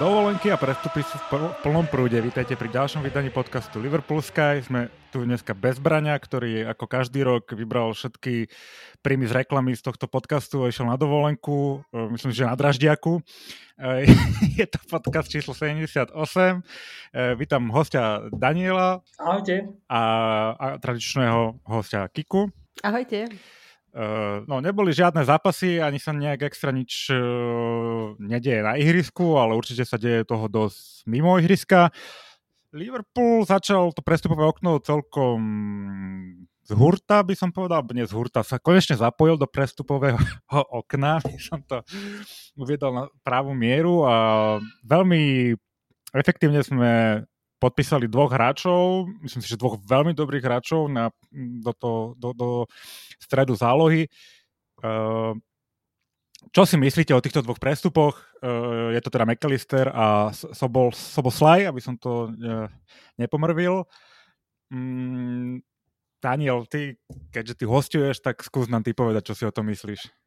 Dovolenky a prestupy sú v plnom prúde. Vítajte pri ďalšom vydaní podcastu Liverpool Sky. Sme tu dneska bez Braňa, ktorý ako každý rok vybral všetky príjmy z reklamy z tohto podcastu a išiel na dovolenku, e, myslím, že na Draždiaku. E, je to podcast číslo 78. E, vítam hostia Daniela. Ahojte. A, a tradičného hostia Kiku. Ahojte. Uh, no, neboli žiadne zápasy, ani sa nejak extra nič uh, nedieje na ihrisku, ale určite sa deje toho dosť mimo ihriska. Liverpool začal to prestupové okno celkom z hurta, by som povedal, nie z hurta, sa konečne zapojil do prestupového okna, by som to uviedol na pravú mieru a veľmi efektívne sme podpísali dvoch hráčov, myslím si, že dvoch veľmi dobrých hráčov na, do, to, do, do stredu zálohy. Uh, čo si myslíte o týchto dvoch prestupoch? Uh, je to teda McAllister a Sobol, Soboslaj, aby som to uh, nepomrvil. Um, Daniel, ty, keďže ty hostuješ, tak skús nám ty povedať, čo si o tom myslíš.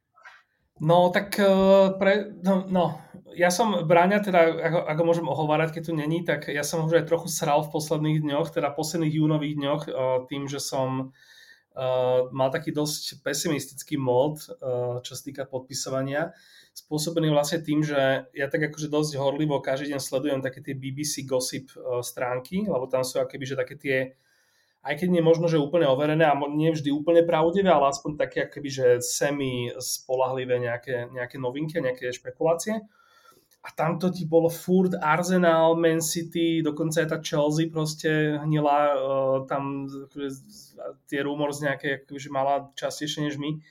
No, tak uh, pre, no, no, ja som Bráňa, teda ako, ako môžem ohovárať, keď tu není, tak ja som už aj trochu sral v posledných dňoch, teda posledných júnových dňoch, uh, tým, že som uh, mal taký dosť pesimistický mód, uh, čo sa týka podpisovania, spôsobený vlastne tým, že ja tak akože dosť horlivo každý deň sledujem také tie BBC gossip uh, stránky, lebo tam sú akéby, že také tie aj keď nie možno, že úplne overené a nie vždy úplne pravdivé, ale aspoň také akoby, že semi spolahlivé nejaké, nejaké novinky, nejaké špekulácie. A tamto ti bolo furt Arsenal, Man City, dokonca aj tá Chelsea proste hnila uh, tam akože, tie rumors nejaké, akože mala častejšie než my.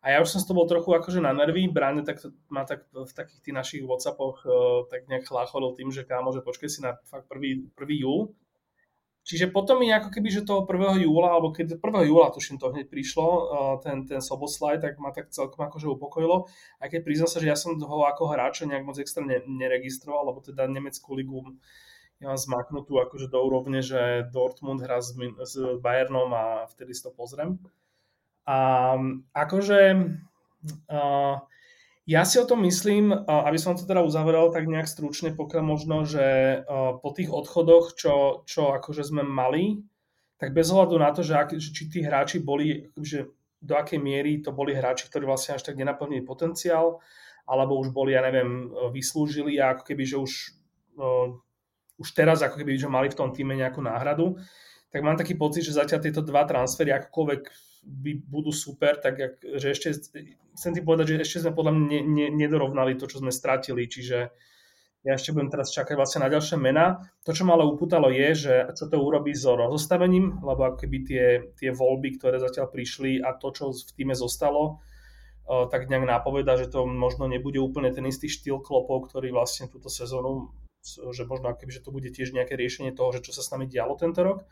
A ja už som s tobou trochu akože na nervy, Bráne tak má tak v takých tých našich Whatsappoch uh, tak nejak chláchodol tým, že kámo, že počkej si na fakt prvý, prvý júl, Čiže potom mi ako keby, že toho 1. júla, alebo keď 1. júla tuším to hneď prišlo, ten, ten Soboslaj, tak ma tak celkom akože upokojilo. Aj keď priznám sa, že ja som ho ako hráča nejak moc extra ne, neregistroval, lebo teda nemeckú ligu ja mám zmaknutú akože do úrovne, že Dortmund hrá s, s Bayernom a vtedy si to pozriem. A akože uh, ja si o tom myslím, aby som to teda uzavrel tak nejak stručne, pokiaľ možno, že po tých odchodoch, čo, čo akože sme mali, tak bez ohľadu na to, že, ak, že či tí hráči boli, že do akej miery to boli hráči, ktorí vlastne až tak nenaplnili potenciál, alebo už boli, ja neviem, vyslúžili a ako keby, že už, už teraz ako keby, že mali v tom týme nejakú náhradu, tak mám taký pocit, že zatiaľ tieto dva transfery, akokoľvek by, budú super, tak jak, že ešte, chcem ti povedať, že ešte sme podľa mňa ne, ne, nedorovnali to, čo sme stratili, čiže ja ešte budem teraz čakať vlastne na ďalšie mená. To, čo ma ale upútalo je, že čo to urobí s rozostavením, lebo ako keby tie, tie voľby, ktoré zatiaľ prišli a to, čo v týme zostalo, tak nejak nápoveda, že to možno nebude úplne ten istý štýl klopov, ktorý vlastne túto sezónu, že možno akoby, že to bude tiež nejaké riešenie toho, že čo sa s nami dialo tento rok.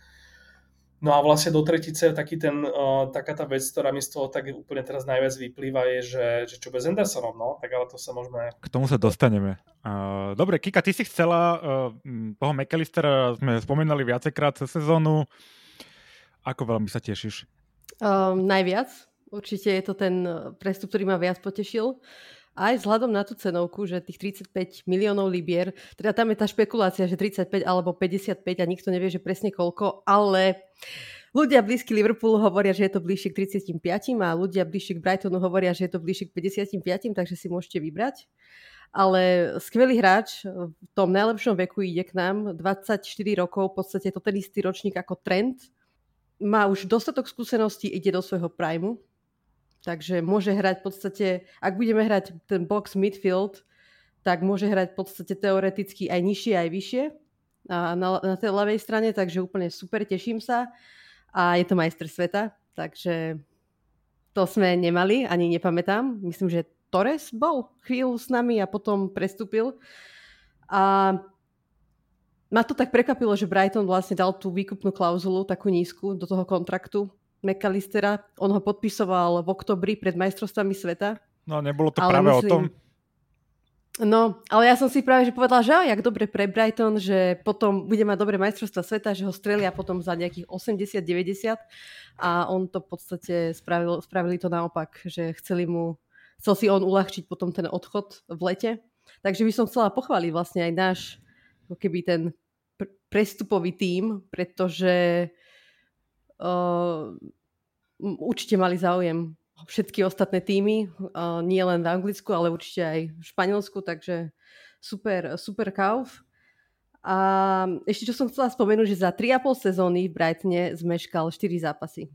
No a vlastne do tretice taký ten, uh, taká tá vec, ktorá mi z toho tak úplne teraz najviac vyplýva, je, že, že čo bez Andersonom, no, tak ale to sa môžeme... K tomu sa dostaneme. Uh, dobre, Kika, ty si chcela, uh, toho McAllistera sme spomínali viacekrát cez sezónu. Ako veľmi sa tešíš? Um, najviac. Určite je to ten prestup, ktorý ma viac potešil aj vzhľadom na tú cenovku, že tých 35 miliónov libier, teda tam je tá špekulácia, že 35 alebo 55 a nikto nevie, že presne koľko, ale ľudia blízky Liverpoolu hovoria, že je to bližšie k 35 a ľudia bližšie k Brightonu hovoria, že je to bližšie k 55, takže si môžete vybrať. Ale skvelý hráč v tom najlepšom veku ide k nám, 24 rokov, v podstate to ten istý ročník ako Trent, má už dostatok skúseností, ide do svojho primu, Takže môže hrať v podstate, ak budeme hrať ten box midfield, tak môže hrať v podstate teoreticky aj nižšie, aj vyššie a na, na tej ľavej strane, takže úplne super, teším sa. A je to majster sveta, takže to sme nemali, ani nepamätám. Myslím, že Torres bol chvíľu s nami a potom prestúpil. A ma to tak prekvapilo, že Brighton vlastne dal tú výkupnú klauzulu, takú nízku, do toho kontraktu, McAllistera. On ho podpisoval v oktobri pred majstrovstvami sveta. No nebolo to práve myslím, o tom? No, ale ja som si práve že povedala, že jak dobre pre Brighton, že potom bude mať dobré majstrovstva sveta, že ho strelia potom za nejakých 80-90 a on to v podstate spravil, spravili to naopak, že chceli mu, chcel si on uľahčiť potom ten odchod v lete Takže by som chcela pochváliť vlastne aj náš, keby ten pr- prestupový tím, pretože uh, určite mali záujem všetky ostatné týmy, uh, nie len v Anglicku, ale určite aj v Španielsku, takže super, super kauf. A ešte čo som chcela spomenúť, že za 3,5 sezóny v Brightone zmeškal 4 zápasy.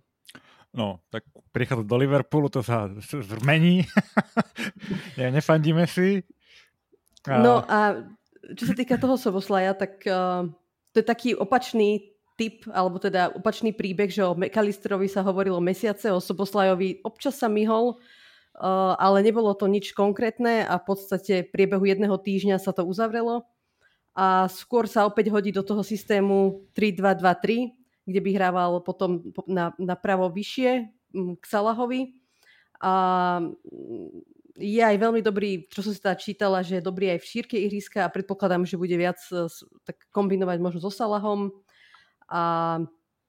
No, tak prichádza do Liverpoolu, to sa zmení. ja, nefandíme si. A... No a čo sa týka toho Soboslaja, tak uh, to je taký opačný typ, alebo teda opačný príbeh, že o McAllisterovi sa hovorilo mesiace, o Soboslajovi občas sa myhol, uh, ale nebolo to nič konkrétne a v podstate v priebehu jedného týždňa sa to uzavrelo a skôr sa opäť hodí do toho systému 3-2-2-3, kde by hrával potom na, na pravo vyššie k Salahovi. A je aj veľmi dobrý, čo som si teda čítala, že je dobrý aj v šírke ihriska a predpokladám, že bude viac tak kombinovať možno so Salahom. A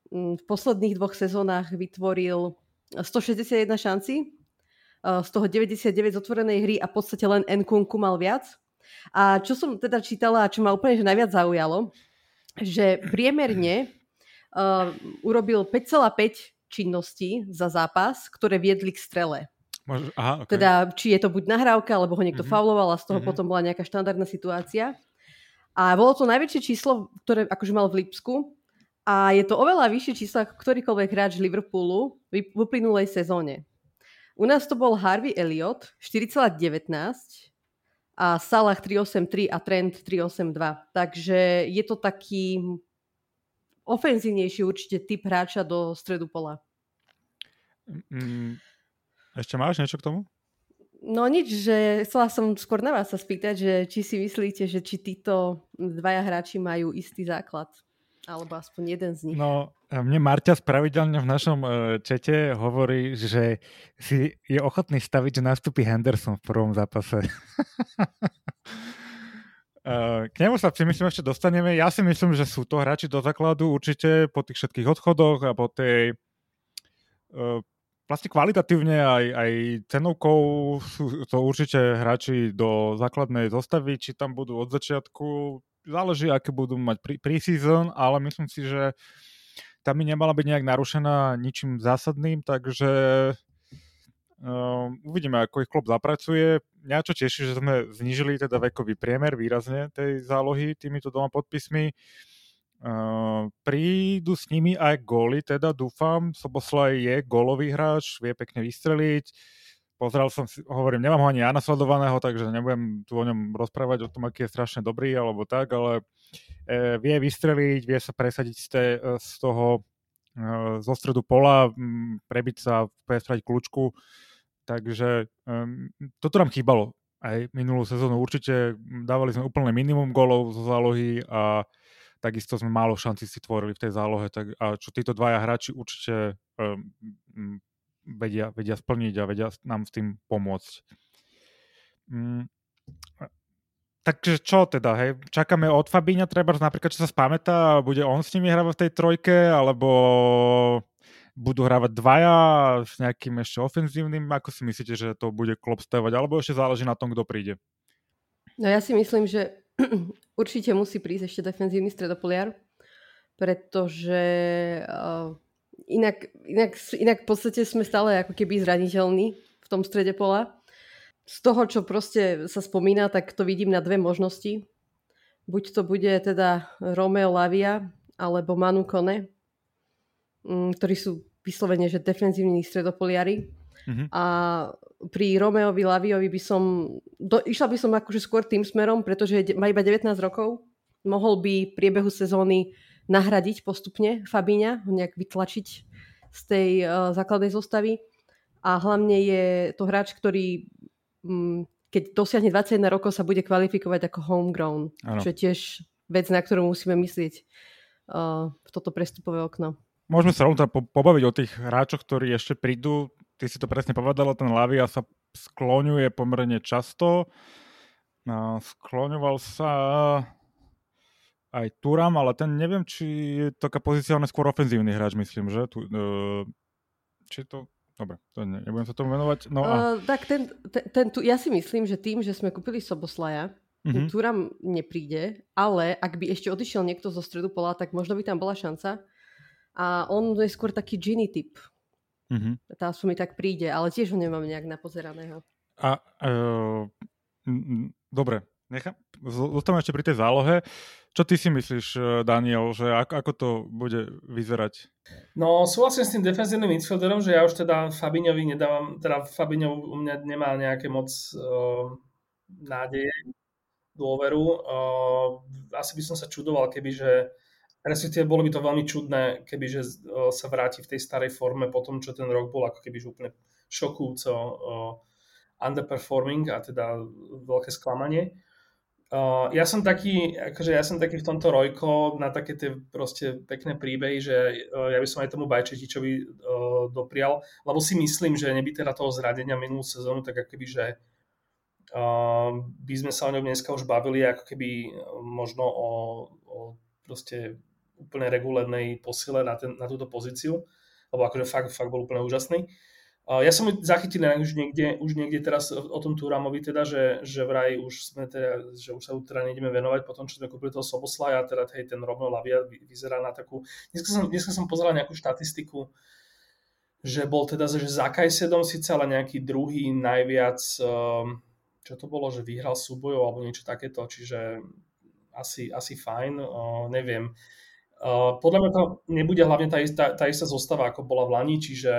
v posledných dvoch sezónach vytvoril 161 šanci, z toho 99 z otvorenej hry a v podstate len Nkunku mal viac. A čo som teda čítala a čo ma úplne že najviac zaujalo, že priemerne uh, urobil 5,5 činností za zápas, ktoré viedli k strele. aha, okay. Teda, či je to buď nahrávka, alebo ho niekto mm-hmm. fauloval a z toho mm-hmm. potom bola nejaká štandardná situácia. A bolo to najväčšie číslo, ktoré akože mal v Lipsku. A je to oveľa vyššie číslo ako ktorýkoľvek hráč Liverpoolu v uplynulej sezóne. U nás to bol Harvey Elliot 4,19 a Salah 3,83 a Trent 3,82. Takže je to taký ofenzívnejší určite typ hráča do stredu pola. Mm, ešte máš niečo k tomu? No nič, že chcela som skôr na vás sa spýtať, že či si myslíte, že či títo dvaja hráči majú istý základ. Alebo aspoň jeden z nich. No, mne Marťa pravidelne v našom uh, čete hovorí, že si je ochotný staviť, že nastúpi Henderson v prvom zápase. K nemu sa si myslím ešte dostaneme. Ja si myslím, že sú to hráči do základu určite po tých všetkých odchodoch a po tej vlastne kvalitatívne aj, aj cenovkou sú to určite hráči do základnej zostavy, či tam budú od začiatku, záleží, aké budú mať pre-season, ale myslím si, že tam by nemala byť nejak narušená ničím zásadným, takže Uh, uvidíme, ako ich klub zapracuje. Mňa čo teší, že sme znižili teda vekový priemer výrazne tej zálohy týmito dvoma podpismi. Uh, prídu s nimi aj góly, teda dúfam. Soboslaj je gólový hráč, vie pekne vystreliť. Pozrel som si, hovorím, nemám ho ani ja nasledovaného, takže nebudem tu o ňom rozprávať o tom, aký je strašne dobrý alebo tak, ale e, vie vystreliť, vie sa presadiť z, te, z toho e, zo stredu pola, prebiť sa, spraviť kľúčku Takže um, toto nám chýbalo aj minulú sezónu. Určite dávali sme úplne minimum golov zo zálohy a takisto sme málo šanci si tvorili v tej zálohe. Tak, a čo títo dvaja hráči určite um, vedia, vedia splniť a vedia nám s tým pomôcť. Um, takže čo teda, hej? Čakáme od Fabíňa treba napríklad, čo sa spamätá, bude on s nimi hrávať v tej trojke, alebo budú hrávať dvaja s nejakým ešte ofenzívnym? Ako si myslíte, že to bude klop stavať? Alebo ešte záleží na tom, kto príde? No ja si myslím, že určite musí prísť ešte defenzívny stredopoliar, pretože uh, inak, inak, inak v podstate sme stále ako keby zraniteľní v tom strede pola. Z toho, čo proste sa spomína, tak to vidím na dve možnosti. Buď to bude teda Romeo Lavia alebo Manu Kone, mm, ktorí sú vyslovene, že defenzívni stredopoliari. Mm-hmm. A pri Romeovi Laviovi by som, do, išla by som akože skôr tým smerom, pretože má iba 19 rokov, mohol by priebehu sezóny nahradiť postupne Fabíňa, ho nejak vytlačiť z tej uh, základnej zostavy. A hlavne je to hráč, ktorý um, keď dosiahne 21 rokov, sa bude kvalifikovať ako homegrown, ano. čo je tiež vec, na ktorú musíme myslieť uh, v toto prestupové okno. Môžeme sa rovno teda pobaviť o tých hráčoch, ktorí ešte prídu. Ty si to presne povedala, ten Lavia sa skloňuje pomerne často. Skloňoval sa aj Turam, ale ten neviem, či je taká pozícia, on je skôr ofenzívny hráč, myslím, že? Tu, e, či to dobre, to ne, nebudem sa tomu venovať. No a... uh, tak ten, ten, ten tu, ja si myslím, že tým, že sme kúpili Soboslaja, mm-hmm. Turam nepríde, ale ak by ešte odišiel niekto zo stredu pola, tak možno by tam bola šanca. A on je skôr taký Ginny typ. Mm-hmm. Tá mi tak príde, ale tiež ho nemám nejak napozeraného. A uh, dobre, nechám, zostaneme ešte pri tej zálohe. Čo ty si myslíš, e, Daniel, že ako, ako to bude vyzerať? No, súhlasím s tým defenzívnym midfielderom, že ja už teda Fabiňovi nedávam, teda Fabiňov u mňa nemá nejaké moc uh, nádeje, dôveru. Uh, asi by som sa čudoval, keby, že respektíve bolo by to veľmi čudné, keby že uh, sa vráti v tej starej forme po tom, čo ten rok bol ako keby úplne šokujúco uh, underperforming a teda veľké sklamanie. Uh, ja som taký, akože ja som taký v tomto rojko na také tie proste pekné príbehy, že uh, ja by som aj tomu Bajčetičovi uh, doprial, lebo si myslím, že neby teda toho zradenia minulú sezónu, tak akoby, že uh, by sme sa o ňom dneska už bavili ako keby možno o, o proste úplne regulárnej posile na, ten, na túto pozíciu, lebo akože fakt, fakt bol úplne úžasný. Ja som zachytil už niekde, už niekde teraz o tom Turamovi, teda, že, že vraj už sme teda, že už sa teda nejdeme venovať po tom, čo sme kúpili toho Soboslaja, teda hej, ten Romeo Lavia vyzerá na takú... Dneska som, dneska som pozeral nejakú štatistiku, že bol teda, že za Kajsedom síce, ale nejaký druhý najviac, ehm, čo to bolo, že vyhral súbojov alebo niečo takéto, čiže asi, asi fajn, neviem. Podľa mňa to nebude hlavne tá istá, tá istá zostava, ako bola v Lani, čiže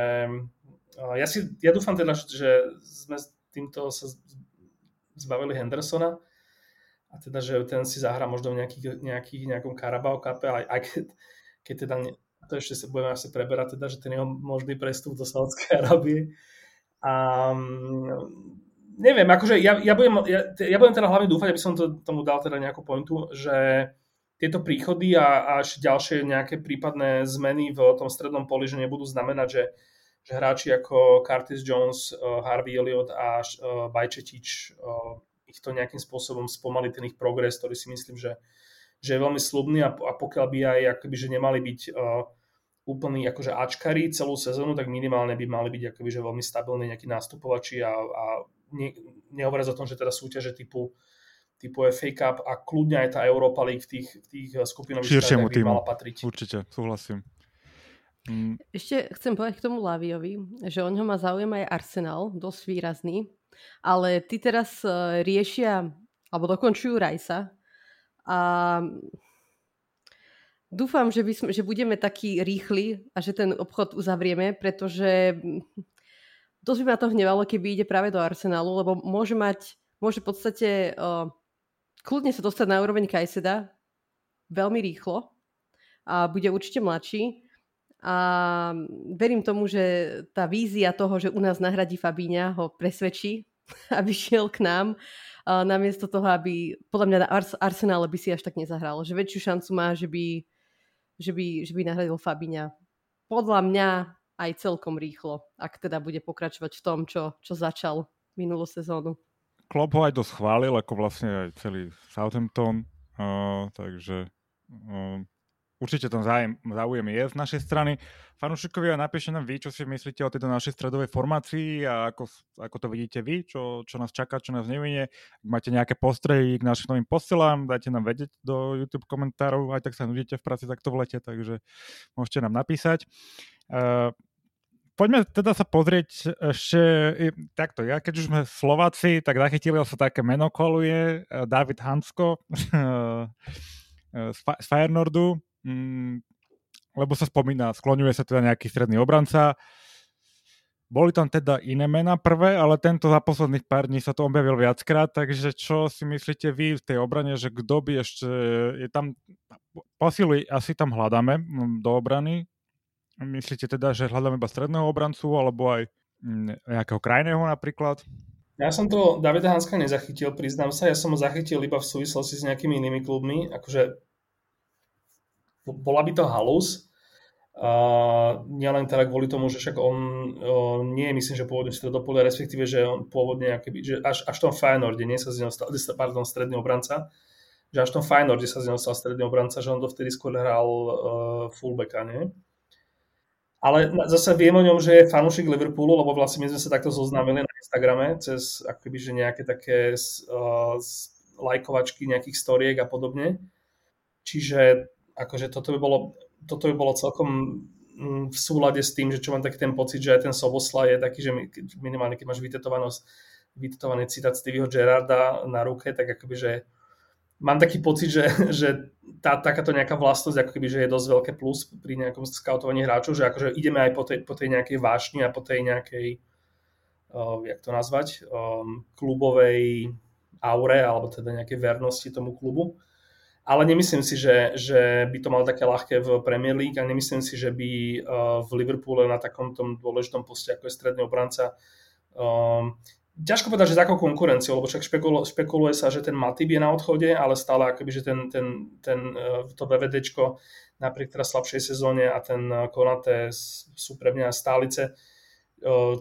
ja, si, ja dúfam teda, že sme s týmto sa zbavili Hendersona a teda, že ten si zahrá možno v nejakých, nejakých, nejakom Carabao Cup, aj, aj keď, keď teda ne, to ešte sa budeme asi preberať, teda, že ten jeho možný prestup do Saudskej Arábie. A neviem, akože ja, ja, budem, ja, ja budem teda hlavne dúfať, aby som to, tomu dal teda nejakú pointu, že tieto príchody a až ďalšie nejaké prípadné zmeny v tom strednom poli, že nebudú znamenať, že že hráči ako Curtis Jones, uh, Harvey Elliott a uh, Bajčetič uh, ich to nejakým spôsobom spomalí ten ich progres, ktorý si myslím, že, že je veľmi slubný a, a pokiaľ by aj akoby, že nemali byť uh, úplný akože ačkari celú sezónu, tak minimálne by mali byť akoby, že veľmi stabilní nejakí nástupovači a, a ne, nehovoriac o tom, že teda súťaže typu typu FA Cup a kľudne aj tá Europa League v tých, v tých skupinových by týmu. mala patriť. Určite, súhlasím. Mm. Ešte chcem povedať k tomu Laviovi, že on ho má záujem aj Arsenal, dosť výrazný, ale ty teraz uh, riešia, alebo dokončujú Rajsa a dúfam, že, by sme, že budeme takí rýchli a že ten obchod uzavrieme, pretože dosť by ma to hnevalo, keby ide práve do Arsenalu, lebo môže mať, môže v podstate uh, kľudne sa dostať na úroveň Kajseda veľmi rýchlo a bude určite mladší a verím tomu, že tá vízia toho, že u nás nahradí Fabíňa, ho presvedčí, aby šiel k nám. A namiesto toho, aby podľa mňa na Arsenále by si až tak nezahral. Že väčšiu šancu má, že by, že by, že by nahradil Fabíňa. Podľa mňa aj celkom rýchlo, ak teda bude pokračovať v tom, čo, čo začal minulú sezónu. Klopp ho aj dosť chválil, ako vlastne aj celý Southampton, uh, takže uh, Určite ten zájem, záujem je z našej strany. Fanúšikovia, napíšte nám vy, čo si myslíte o tejto našej stredovej formácii a ako, ako to vidíte vy, čo, čo nás čaká, čo nás nevinie. Ak máte nejaké postrehy k našim novým posilám, dajte nám vedieť do YouTube komentárov, aj tak sa nudíte v práci takto v lete, takže môžete nám napísať. Uh, poďme teda sa pozrieť ešte takto. Ja keď už sme Slováci, tak zachytili sa také meno koluje, David Hansko z Feyenoordu mm, lebo sa spomína, skloňuje sa teda nejaký stredný obranca. Boli tam teda iné mená prvé, ale tento za posledných pár dní sa to objavil viackrát, takže čo si myslíte vy v tej obrane, že kto by ešte, je tam, posily asi tam hľadáme mm, do obrany. Myslíte teda, že hľadáme iba stredného obrancu, alebo aj mm, nejakého krajného napríklad? Ja som to Davida Hanska nezachytil, priznám sa. Ja som ho zachytil iba v súvislosti s nejakými inými klubmi. Akože bola by to halus. Uh, nielen teda kvôli tomu, že však on uh, nie je, myslím, že pôvodne stredopole, respektíve, že on pôvodne akoby, že až, až v tom Feyenoorde nie sa z neho stal, pardon, stredný obranca, že až v tom Feyenoorde sa z neho stal stredný obranca, že on dovtedy skôr hral uh, fullbacka, nie? Ale zase viem o ňom, že je fanúšik Liverpoolu, lebo vlastne my sme sa takto zoznámili na Instagrame cez akoby, že nejaké také uh, lajkovačky nejakých storiek a podobne. Čiže akože toto by bolo, toto by bolo celkom mm, v súlade s tým, že čo mám taký ten pocit, že aj ten Sobosla je taký, že minimálne keď máš vytetovaný citát Stevieho Gerarda na ruke, tak akoby, že mám taký pocit, že, že tá, takáto nejaká vlastnosť, ako keby, že je dosť veľké plus pri nejakom scoutovaní hráčov, že akože ideme aj po tej, po tej nejakej vášni a po tej nejakej, uh, jak to nazvať, um, klubovej aure, alebo teda nejakej vernosti tomu klubu. Ale nemyslím si, že, že by to malo také ľahké v Premier League a nemyslím si, že by uh, v Liverpoole na takom tom dôležitom poste, ako je stredný obranca, um, ťažko povedať, že za akou konkurenciou, lebo však špekulo, špekuluje sa, že ten Matip je na odchode, ale stále akoby, že ten, ten, ten, e, to VVDčko napriek teraz slabšej sezóne a ten e, Konate sú pre mňa stálice,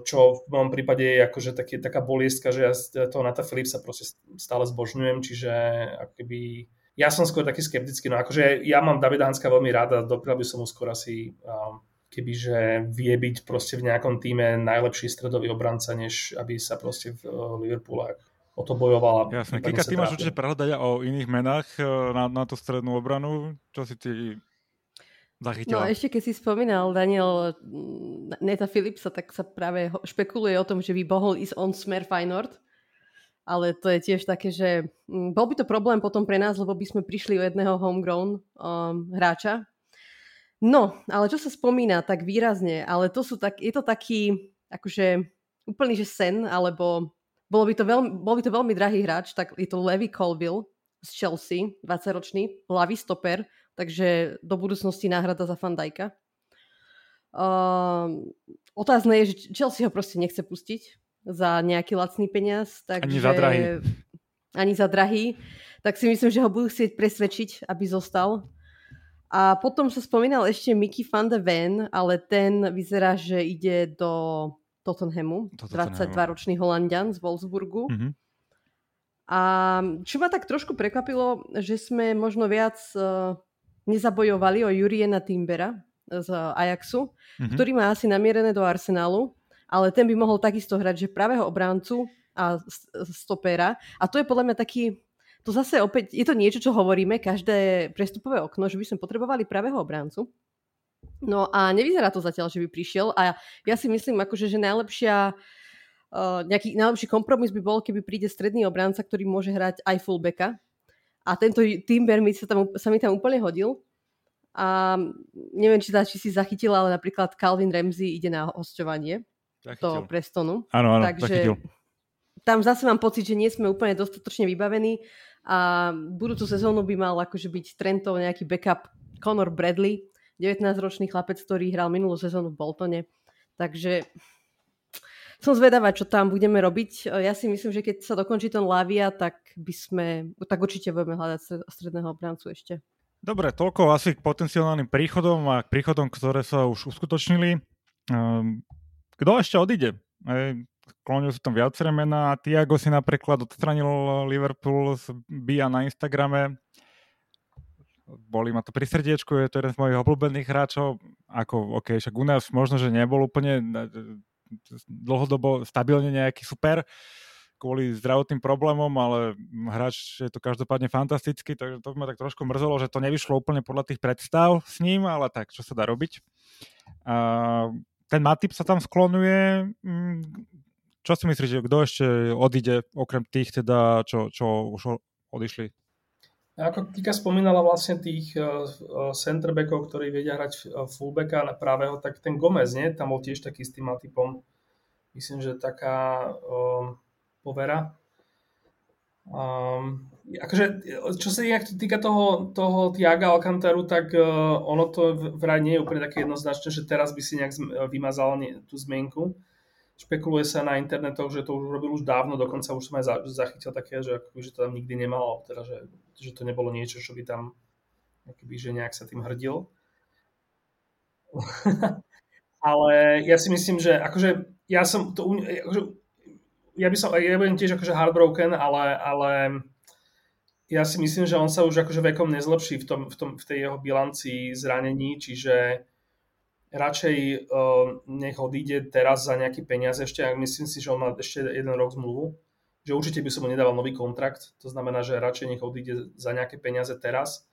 čo v mojom prípade je akože taký, taká boliestka, že ja toho Nata Philipsa proste stále zbožňujem, čiže akoby ja som skôr taký skeptický, no akože ja mám Davida Hanska veľmi rád a doprial by som mu skôr asi um, kebyže vie byť proste v nejakom týme najlepší stredový obranca, než aby sa proste v eh, Liverpoole o to bojovala. Jasne, Kika, ty máš určite prehľadať o iných menách eh, na, na tú strednú obranu. Čo si ty zachytila? No ešte keď si spomínal Daniel Neta Philipsa, tak sa práve špekuluje o tom, že by mohol ísť on smer Feyenoord. Ale to je tiež také, že mm, bol by to problém potom pre nás, lebo by sme prišli o jedného homegrown um, hráča, No, ale čo sa spomína tak výrazne, ale to sú tak, je to taký akože úplný že sen, alebo bolo by to veľmi, bol by to veľmi drahý hráč, tak je to Levy Colville z Chelsea, 20-ročný, ľavý stoper, takže do budúcnosti náhrada za Fandajka. Uh, otázne je, že Chelsea ho proste nechce pustiť za nejaký lacný peniaz. Takže, ani za drahý. Ani za drahý. Tak si myslím, že ho budú chcieť presvedčiť, aby zostal. A potom sa spomínal ešte Mickey van de Ven, ale ten vyzerá, že ide do Tottenhamu, 22-ročný Holandian z Wolfsburgu. Mm-hmm. A čo ma tak trošku prekvapilo, že sme možno viac uh, nezabojovali o Juriena Timbera z Ajaxu, mm-hmm. ktorý má asi namierené do Arsenálu, ale ten by mohol takisto hrať, že pravého obráncu a stopera. A to je podľa mňa taký to zase opäť, je to niečo, čo hovoríme každé prestupové okno, že by sme potrebovali pravého obráncu. No a nevyzerá to zatiaľ, že by prišiel a ja si myslím, akože, že najlepšia, uh, nejaký najlepší kompromis by bol, keby príde stredný obránca, ktorý môže hrať aj fullbacka. A tento Timber mi sa, tam, sa mi tam úplne hodil. A neviem, či, či si zachytila, ale napríklad Calvin Ramsey ide na hostovanie do Prestonu. Áno, áno, Takže zachytil. tam zase mám pocit, že nie sme úplne dostatočne vybavení a budúcu sezónu by mal akože byť Trentov nejaký backup Conor Bradley, 19-ročný chlapec, ktorý hral minulú sezónu v Boltone. Takže som zvedavá, čo tam budeme robiť. Ja si myslím, že keď sa dokončí ten Lavia, tak by sme, tak určite budeme hľadať stredného obrancu ešte. Dobre, toľko asi k potenciálnym príchodom a k príchodom, ktoré sa už uskutočnili. Ehm, kto ešte odíde? Klonujú sa tam viaceré mená. Tiago si napríklad odstranil Liverpool z Bia na Instagrame. Boli ma to pri srdiečku, je to jeden z mojich obľúbených hráčov. Ako, OK, však u nás možno, že nebol úplne e, dlhodobo stabilne nejaký super kvôli zdravotným problémom, ale hráč je to každopádne fantastický, takže to ma tak trošku mrzelo, že to nevyšlo úplne podľa tých predstav s ním, ale tak, čo sa dá robiť. A ten Matip sa tam sklonuje, mm, čo si myslíš, kto ešte odíde, okrem tých teda, čo, čo už odišli? Ako Kika spomínala vlastne tých uh, centerbackov, ktorí vedia hrať uh, fullbacka na pravého, tak ten Gomez, nie? Tam bol tiež taký s tým typom. Myslím, že taká uh, povera. Um, akože, čo sa týka toho, toho Tiaga Alcantaru, tak uh, ono to vraj nie je úplne také jednoznačné, že teraz by si nejak vymazal tú zmenku špekuluje sa na internetoch, že to už urobil už dávno, dokonca už som aj zachytil také, že, že to tam nikdy nemal, teda, že, že to nebolo niečo, čo by tam akýby, že nejak sa tým hrdil. Ale ja si myslím, že akože ja som to, akože, ja by som, ja budem tiež akože heartbroken, ale, ale ja si myslím, že on sa už akože vekom nezlepší v, tom, v, tom, v tej jeho bilancii zranení, čiže radšej uh, nech odíde teraz za nejaké peniaze ešte, ak myslím si, že on má ešte jeden rok zmluvu, že určite by som mu nedával nový kontrakt, to znamená, že radšej nech odíde za nejaké peniaze teraz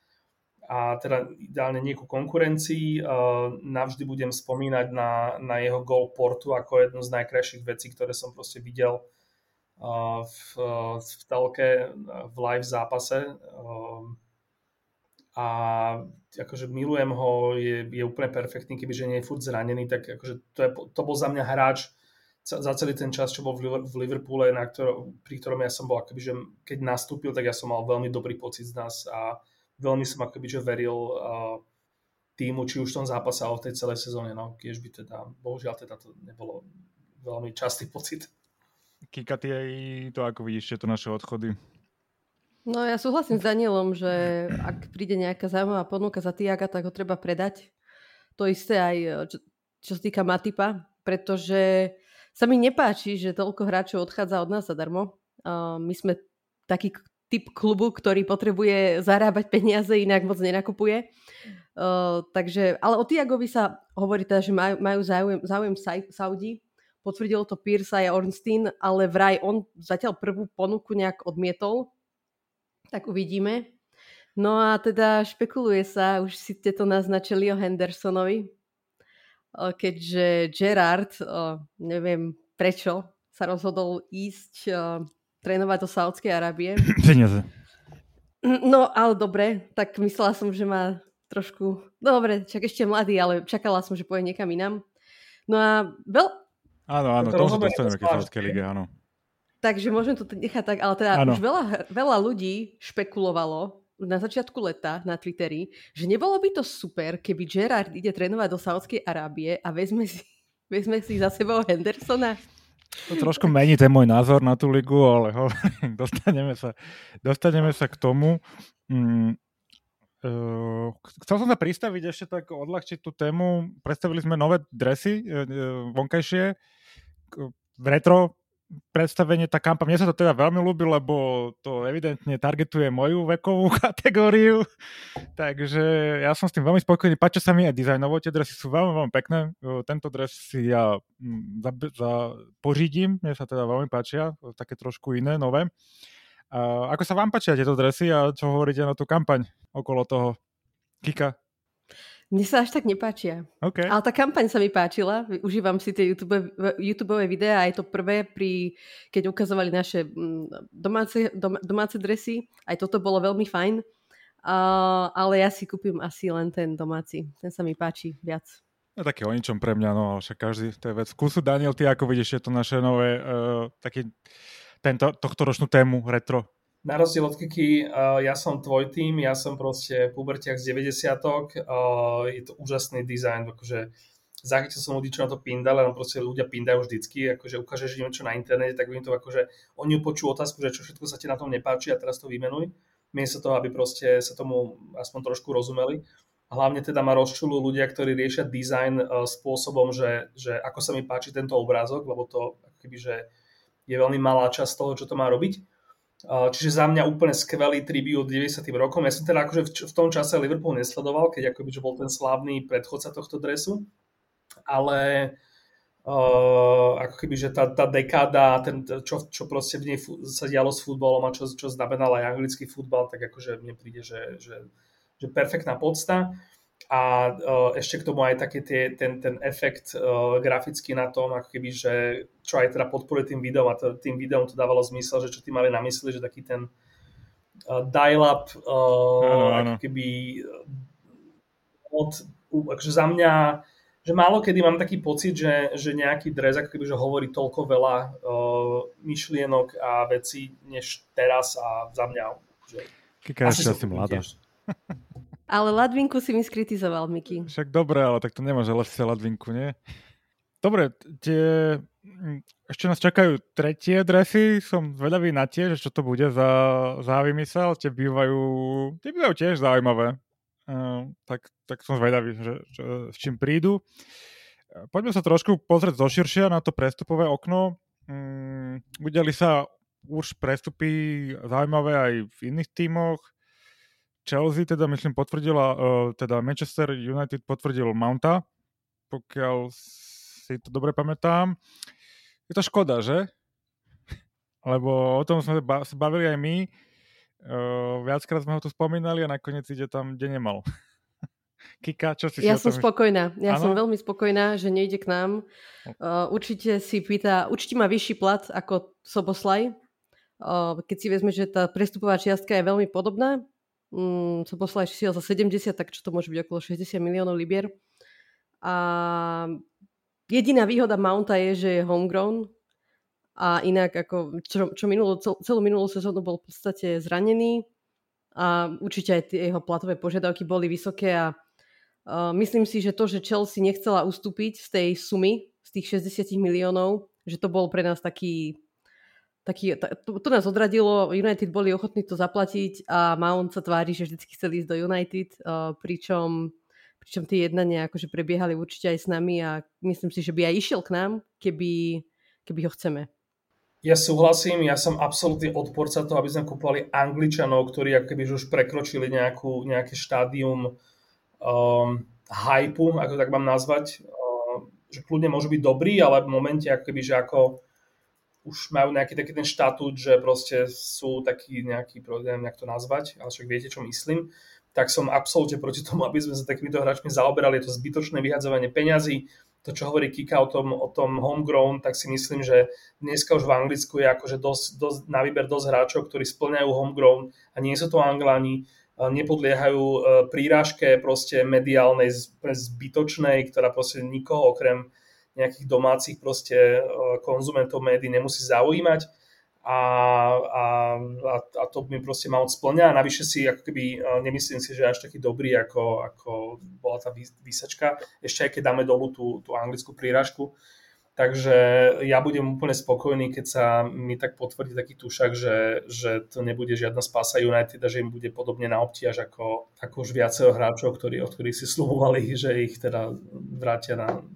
a teda ideálne nie ku konkurencii. Uh, navždy budem spomínať na, na jeho gol Portu ako jednu z najkrajších vecí, ktoré som proste videl v, v telke v live zápase. Uh, a akože milujem ho, je, je úplne perfektný, kebyže nie je furt zranený, tak akože to, je, to bol za mňa hráč za celý ten čas, čo bol v Liverpoole, na ktor- pri ktorom ja som bol, akoby, že keď nastúpil, tak ja som mal veľmi dobrý pocit z nás a veľmi som akoby, že veril uh, týmu, či už v tom zápase, alebo v tej celej sezóne, no, keď by teda, bohužiaľ teda to nebolo veľmi častý pocit. Kika, ty aj to ako vidíš, tieto naše odchody? No ja súhlasím s Danielom, že ak príde nejaká zaujímavá ponuka za Tiaga, tak ho treba predať. To isté aj čo, čo sa týka Matipa, pretože sa mi nepáči, že toľko hráčov odchádza od nás zadarmo. Uh, my sme taký typ klubu, ktorý potrebuje zarábať peniaze, inak moc nenakupuje. Uh, takže, ale o Tiagovi sa hovorí teda, že majú, majú záujem, záujem Saudi. Potvrdilo to Pierce a Ornstein, ale vraj on zatiaľ prvú ponuku nejak odmietol, tak uvidíme. No a teda špekuluje sa, už si ste to naznačili o Hendersonovi, keďže Gerard, neviem prečo, sa rozhodol ísť trénovať do Saudskej Arábie. Peniaze. No, ale dobre, tak myslela som, že má trošku... Dobre, čak ešte mladý, ale čakala som, že pôjde niekam inám. No a veľ... Áno, áno, to sa dostaneme ke Saudskej lige, áno. Takže môžem to nechať tak, ale teda ano. už veľa, veľa ľudí špekulovalo na začiatku leta na Twitteri, že nebolo by to super, keby Gerard ide trénovať do Saudskej Arábie a vezme si, vezme si za sebou Hendersona. To trošku mení ten môj názor na tú ligu, ale hovorím, dostaneme sa, dostaneme sa k tomu. Mm, uh, chcel som sa pristaviť ešte tak odľahčiť tú tému. Predstavili sme nové dresy uh, vonkajšie v retro predstavenie, tá kampa, mne sa to teda veľmi ľúbi, lebo to evidentne targetuje moju vekovú kategóriu, takže ja som s tým veľmi spokojný, páčia sa mi aj dizajnovo, tie dresy sú veľmi, veľmi pekné, tento dres si ja mm, za, za, pořídím, mne sa teda veľmi páčia, také trošku iné, nové. A ako sa vám páčia tieto dresy a čo hovoríte na tú kampaň okolo toho? Kika? Mne sa až tak nepáčia. Okay. Ale tá kampaň sa mi páčila. Užívam si tie YouTube, YouTube videá. Aj to prvé, pri, keď ukazovali naše mm, domáce, dom, domáce dresy. Aj toto bolo veľmi fajn. Uh, ale ja si kúpim asi len ten domáci. Ten sa mi páči viac. No také o ničom pre mňa, no však každý, to je vec vkusu. Daniel, ty ako vidíš, je to naše nové, uh, taký, tento, tohto ročnú tému retro na rozdiel od Kiki, uh, ja som tvoj tým, ja som proste pubertiak z 90 uh, je to úžasný dizajn, akože zachytil som ľudí, čo na to pindali, ale proste ľudia pindajú vždycky, akože ukážeš niečo na internete, tak im to akože, oni počujú otázku, že čo všetko sa ti na tom nepáči a teraz to vymenuj. Miesto toho, aby proste sa tomu aspoň trošku rozumeli. Hlavne teda ma rozčulujú ľudia, ktorí riešia dizajn uh, spôsobom, že, že ako sa mi páči tento obrázok, lebo to keby, že je veľmi malá časť toho, čo to má robiť Čiže za mňa úplne skvelý tribut 90. rokom. Ja som teda akože v tom čase Liverpool nesledoval, keď akoby, že bol ten slávny predchodca tohto dresu, ale uh, ako keby, že tá, tá dekáda, ten, čo, čo proste v nej sa dialo s futbalom a čo, čo znamenal aj anglický futbal, tak akože mne príde, že, že, že perfektná podsta a uh, ešte k tomu aj taký tie, ten, ten efekt uh, grafický na tom, ako keby, že čo aj teda podporuje tým videom a to, tým videom to dávalo zmysel, že čo ty mali na mysli, že taký ten uh, dial-up uh, ako keby od, akože za mňa že málo kedy mám taký pocit, že, že nejaký dres ako keby, že hovorí toľko veľa uh, myšlienok a vecí, než teraz a za mňa. Že Kika ešte asi mladá. Ale Ladvinku si mi skritizoval, Miky. Však dobre, ale tak to nemôže lepšie Ladvinku, nie? Dobre, tie... ešte nás čakajú tretie dresy, som zvedavý na tie, že čo to bude za, za vymysel, tie bývajú, tie bývajú tiež zaujímavé. Uh, tak, tak som zvedavý, že, že, s čím prídu. Poďme sa trošku pozrieť zoširšia na to prestupové okno. Um, udeli sa už prestupy zaujímavé aj v iných tímoch. Chelsea teda myslím potvrdila, uh, teda Manchester United potvrdil Mounta pokiaľ si to dobre pamätám. Je to škoda, že? Lebo o tom sme sa bavili aj my. Uh, viackrát sme ho tu spomínali a nakoniec ide tam, kde nemal. Kika, čo si Ja si som spokojná. Ja ano? som veľmi spokojná, že nejde k nám. Uh, určite si pýta, určite má vyšší plat ako Soboslaj. Uh, keď si vezme, že tá prestupová čiastka je veľmi podobná, um, Soboslaj šiel za 70, tak čo to môže byť okolo 60 miliónov libier. A jediná výhoda Mounta je, že je homegrown, a inak ako čo, čo minulú, celú minulú sezónu bol v podstate zranený a určite aj tie jeho platové požiadavky boli vysoké a uh, myslím si, že to, že Chelsea nechcela ustúpiť z tej sumy, z tých 60 miliónov, že to bol pre nás taký taký, to, to nás odradilo, United boli ochotní to zaplatiť a Mount sa tvári, že vždy chceli ísť do United, uh, pričom, pričom tie jednania akože prebiehali určite aj s nami a myslím si, že by aj išiel k nám, keby, keby ho chceme. Ja súhlasím, ja som absolútny odporca toho, aby sme kupovali Angličanov, ktorí ako keby už prekročili nejakú, nejaké štádium um, hypu, ako tak mám nazvať, um, že kľudne môžu byť dobrí, ale v momente ako keby, že ako už majú nejaký taký ten štatút, že proste sú taký nejaký, neviem, nejak to nazvať, ale však viete, čo myslím, tak som absolútne proti tomu, aby sme sa takýmito hráčmi zaoberali. Je to zbytočné vyhadzovanie peňazí, to, čo hovorí Kika o tom, o tom homegrown, tak si myslím, že dneska už v Anglicku je akože dosť, dosť, na výber dosť hráčov, ktorí splňajú homegrown a nie sú to Anglani, nepodliehajú e, prírážke proste mediálnej zbytočnej, ktorá proste nikoho okrem nejakých domácich proste e, konzumentov médií nemusí zaujímať a, a, a to mi proste mal splňa a navyše si ako keby, nemyslím si, že až taký dobrý, ako, ako bola tá výsačka, ešte aj keď dáme dolu tú, tú anglickú príražku. Takže ja budem úplne spokojný, keď sa mi tak potvrdí taký tušak, že, že to nebude žiadna spása United a že im bude podobne na obtiaž ako, ako už viacero hráčov, ktorí, od ktorých si slúbovali, že ich teda vrátia na,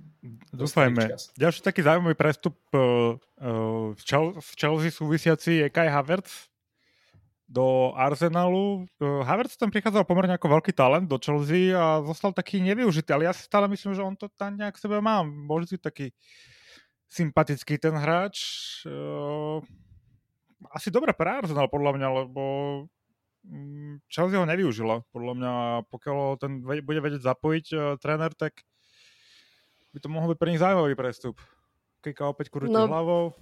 Dúfajme. Ďalší taký zaujímavý prestup uh, uh, v Chelsea súvisiaci je Kai Havertz do Arsenalu. Uh, Havertz tam prichádzal pomerne ako veľký talent do Chelsea a zostal taký nevyužitý, ale ja si stále myslím, že on to tam nejak sebe má. Môže si taký sympatický ten hráč. Uh, asi dobré pre Arsenal podľa mňa, lebo mm, Chelsea ho nevyužila. Podľa mňa, pokiaľ ten bude vedieť zapojiť uh, tréner, tak by to mohol byť pre nich zaujímavý prestup. Kika opäť krúti no, hlavou.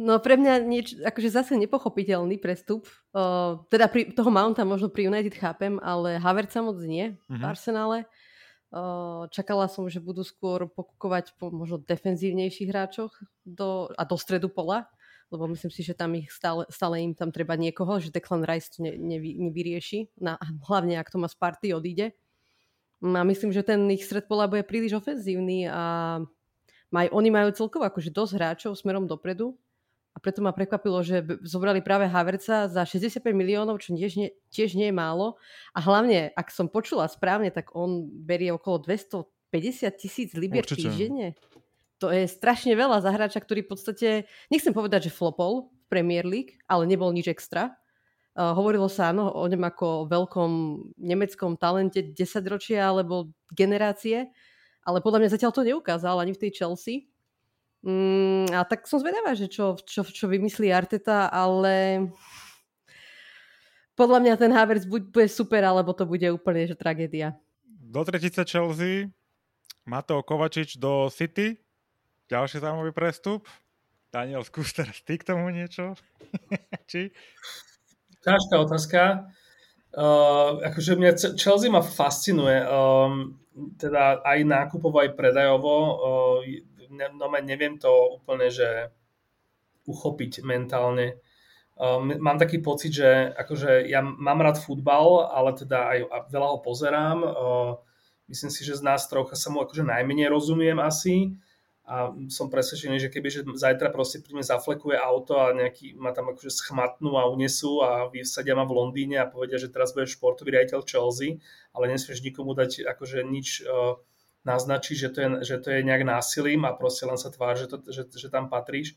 No pre mňa nieč, akože zase nepochopiteľný prestup. Uh, teda pri, toho Mounta možno pri United chápem, ale Havertza moc nie mm-hmm. v mhm. Arsenále. Uh, čakala som, že budú skôr pokúkovať po možno defenzívnejších hráčoch do, a do stredu pola, lebo myslím si, že tam ich stále, stále im tam treba niekoho, že Declan Rice to ne, nevy, nevyrieši, na, hlavne ak to má z party odíde. A myslím, že ten ich stred pola bude príliš ofenzívny a maj, oni majú celkovo akože dosť hráčov smerom dopredu a preto ma prekvapilo, že zobrali práve Haverca za 65 miliónov, čo tiež nie, tiež nie je málo. A hlavne, ak som počula správne, tak on berie okolo 250 tisíc libier týždenne. To je strašne veľa za hráča, ktorý v podstate, nechcem povedať, že flopol v Premier League, ale nebol nič extra. Uh, hovorilo sa áno, o ňom ako o veľkom nemeckom talente 10 ročia alebo generácie, ale podľa mňa zatiaľ to neukázal ani v tej Chelsea. Mm, a tak som zvedavá, že čo, čo, čo vymyslí Arteta, ale podľa mňa ten Havertz buď bude super, alebo to bude úplne že tragédia. Do tretice Chelsea, Mateo Kovačič do City, ďalší zaujímavý prestup. Daniel, skús teraz ty k tomu niečo? Či? Ťažká otázka. Uh, akože mňa Chelsea ma fascinuje, um, teda aj nákupovo, aj predajovo. Uh, no, neviem to úplne, že uchopiť mentálne. Uh, mám taký pocit, že akože ja mám rád futbal, ale teda aj veľa ho pozerám. Uh, myslím si, že z nás trocha sa mu akože najmenej rozumiem asi a som presvedčený, že keby že zajtra proste príjme zaflekuje auto a nejaký ma tam akože schmatnú a unesú a vysadia ma v Londýne a povedia, že teraz budeš športový riaditeľ Chelsea, ale nesmieš nikomu dať akože nič uh, naznačiť, že to, je, že to je nejak násilím a proste len sa tvár, že, to, že, že tam patríš,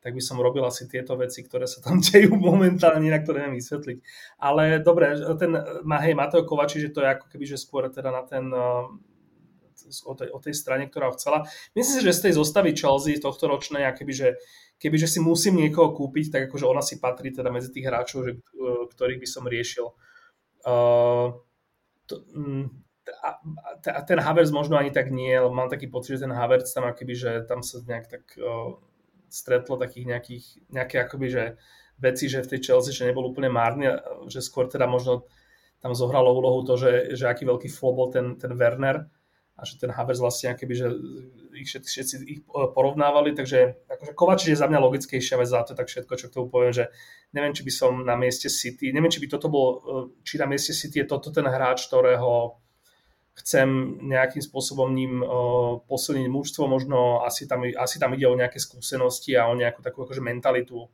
tak by som robil asi tieto veci, ktoré sa tam dejú momentálne, na ktoré neviem vysvetliť. Ale dobre, ten hej, Mateo Kovači, že to je ako keby, že skôr teda na ten uh, o tej, o tej strane, ktorá chcela. Myslím si, že z tej zostavy Chelsea tohto ročnej, keby, že, keby že si musím niekoho kúpiť, tak akože ona si patrí teda medzi tých hráčov, že, ktorých by som riešil. Uh, to, mm, a ten Havertz možno ani tak nie, ale mám taký pocit, že ten Havertz tam akoby, že tam sa nejak tak uh, stretlo takých nejakých, nejaké akoby, že veci, že v tej Chelsea, že nebol úplne márny, že skôr teda možno tam zohralo úlohu to, že, že aký veľký flow bol ten, ten Werner a že ten Havertz vlastne akoby, že ich všetci, všetci ich porovnávali, takže akože Kovačič je za mňa logickejšia vec za to, tak všetko, čo k tomu poviem, že neviem, či by som na mieste City, neviem, či by toto bol, či na mieste City je toto ten hráč, ktorého chcem nejakým spôsobom ním uh, posilniť mužstvo, možno asi tam, asi tam ide o nejaké skúsenosti a o nejakú takú akože mentalitu,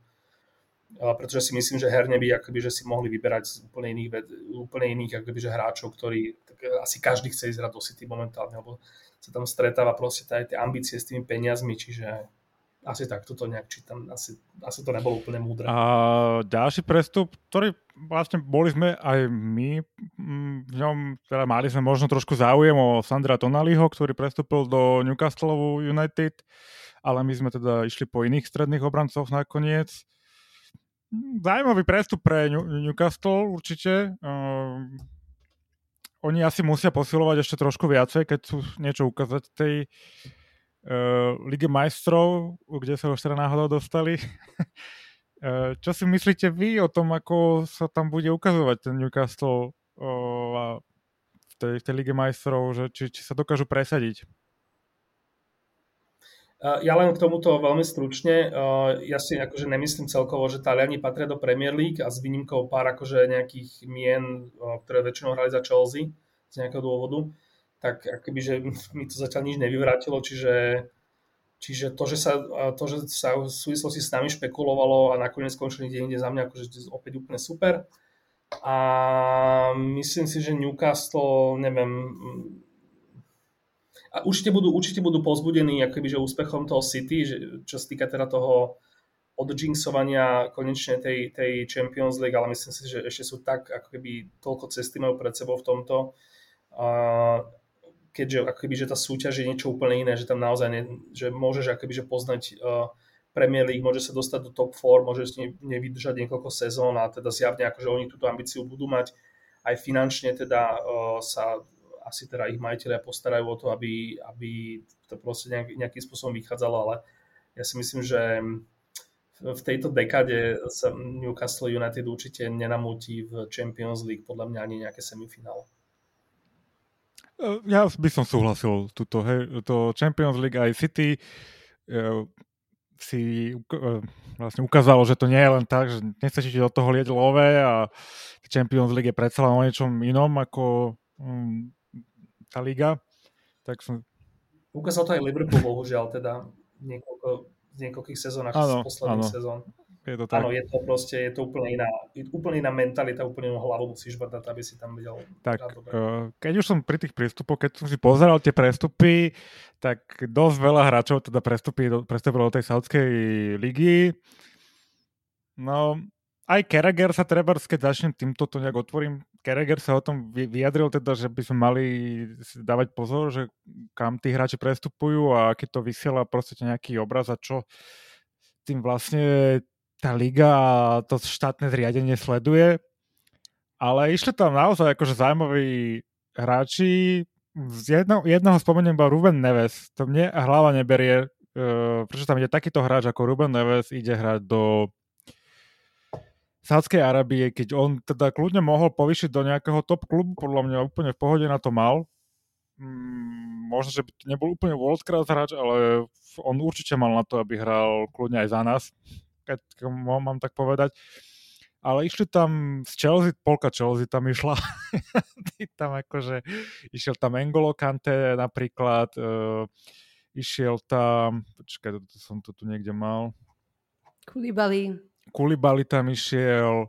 pretože si myslím, že herne by akoby, že si mohli vyberať z úplne iných, úplne iných akoby, že hráčov, ktorí tak asi každý chce ísť do City momentálne, lebo sa tam stretáva proste aj tie ambície s tými peniazmi, čiže asi tak toto nejak čítam, asi, asi to nebolo úplne múdre. A ďalší prestup, ktorý vlastne boli sme aj my mm, v ňom, teda mali sme možno trošku záujem o Sandra Tonaliho, ktorý prestúpil do Newcastle United, ale my sme teda išli po iných stredných obrancoch nakoniec. Zajímavý prestup pre Newcastle určite. Um, oni asi musia posilovať ešte trošku viacej, keď sú niečo ukázať tej uh, Lige majstrov, kde sa už teda náhodou dostali. uh, čo si myslíte vy o tom, ako sa tam bude ukazovať ten Newcastle uh, v, tej, v tej Lige majstrov, že či, či sa dokážu presadiť? Ja len k tomuto veľmi stručne. Ja si akože nemyslím celkovo, že Taliani patria do Premier League a s výnimkou pár akože nejakých mien, ktoré väčšinou hrali za Chelsea z nejakého dôvodu tak akoby, že mi to zatiaľ nič nevyvrátilo, čiže, čiže to, že sa, to, že sa v súvislosti s nami špekulovalo a nakoniec skončili niekde za mňa akože opäť úplne super. A myslím si, že Newcastle, neviem, a určite budú, určite budú pozbudení akoby, že úspechom toho City, že, čo sa týka teda toho odjinxovania konečne tej, tej Champions League, ale myslím si, že ešte sú tak, ako keby toľko cesty majú pred sebou v tomto, keďže akoby, že tá súťaž je niečo úplne iné, že tam naozaj ne, že môžeš akoby, že poznať uh, Premier League, môže sa dostať do top 4, môže ne, nevydržať niekoľko sezón a teda zjavne akože oni túto ambíciu budú mať. Aj finančne teda uh, sa asi teda ich majiteľia postarajú o to, aby, aby to proste nejak, nejakým spôsobom vychádzalo, ale ja si myslím, že v tejto dekade sa Newcastle United určite nenamúti v Champions League, podľa mňa ani nejaké semifinále. Ja by som súhlasil túto, hej, to Champions League aj City uh, si uh, vlastne ukázalo, že to nie je len tak, že nestačíte do toho lieť love a Champions League je predsa len o niečom inom ako um, tá liga. Tak som... Ukázal to aj Liverpool, bohužiaľ, teda niekoľko, v niekoľkých sezónach z posledných sezón. Je to tak. Áno, je to proste, je to úplne iná, úplne iná mentalita, úplne inú hlavu musíš brať, aby si tam videl. Tak, uh, keď už som pri tých prístupoch, keď som si pozeral tie prestupy, tak dosť veľa hráčov teda prestupí do, prestupilo do tej Saudskej ligy. No, aj Kereger sa treba, keď začnem týmto to nejak otvorím, Kereger sa o tom vyjadril teda, že by sme mali dávať pozor, že kam tí hráči prestupujú a aký to vysiela proste nejaký obraz a čo tým vlastne tá liga a to štátne zriadenie sleduje. Ale išli tam naozaj akože zaujímaví hráči. Z jedno, jednoho spomeniem bol Ruben Neves. To mne hlava neberie, uh, prečo tam ide takýto hráč ako Ruben Neves ide hrať do Sádskej Arábie, keď on teda kľudne mohol povyšiť do nejakého top klubu, podľa mňa úplne v pohode na to mal. Mm, možno, že by to nebol úplne world class hráč, ale on určite mal na to, aby hral kľudne aj za nás keď mám tak povedať. Ale išli tam z Chelsea, polka Chelsea tam išla. tam akože, išiel tam Engolo Kante napríklad, uh, išiel tam, počkaj, to, to som to tu niekde mal. Kulibali. Kulibali tam išiel,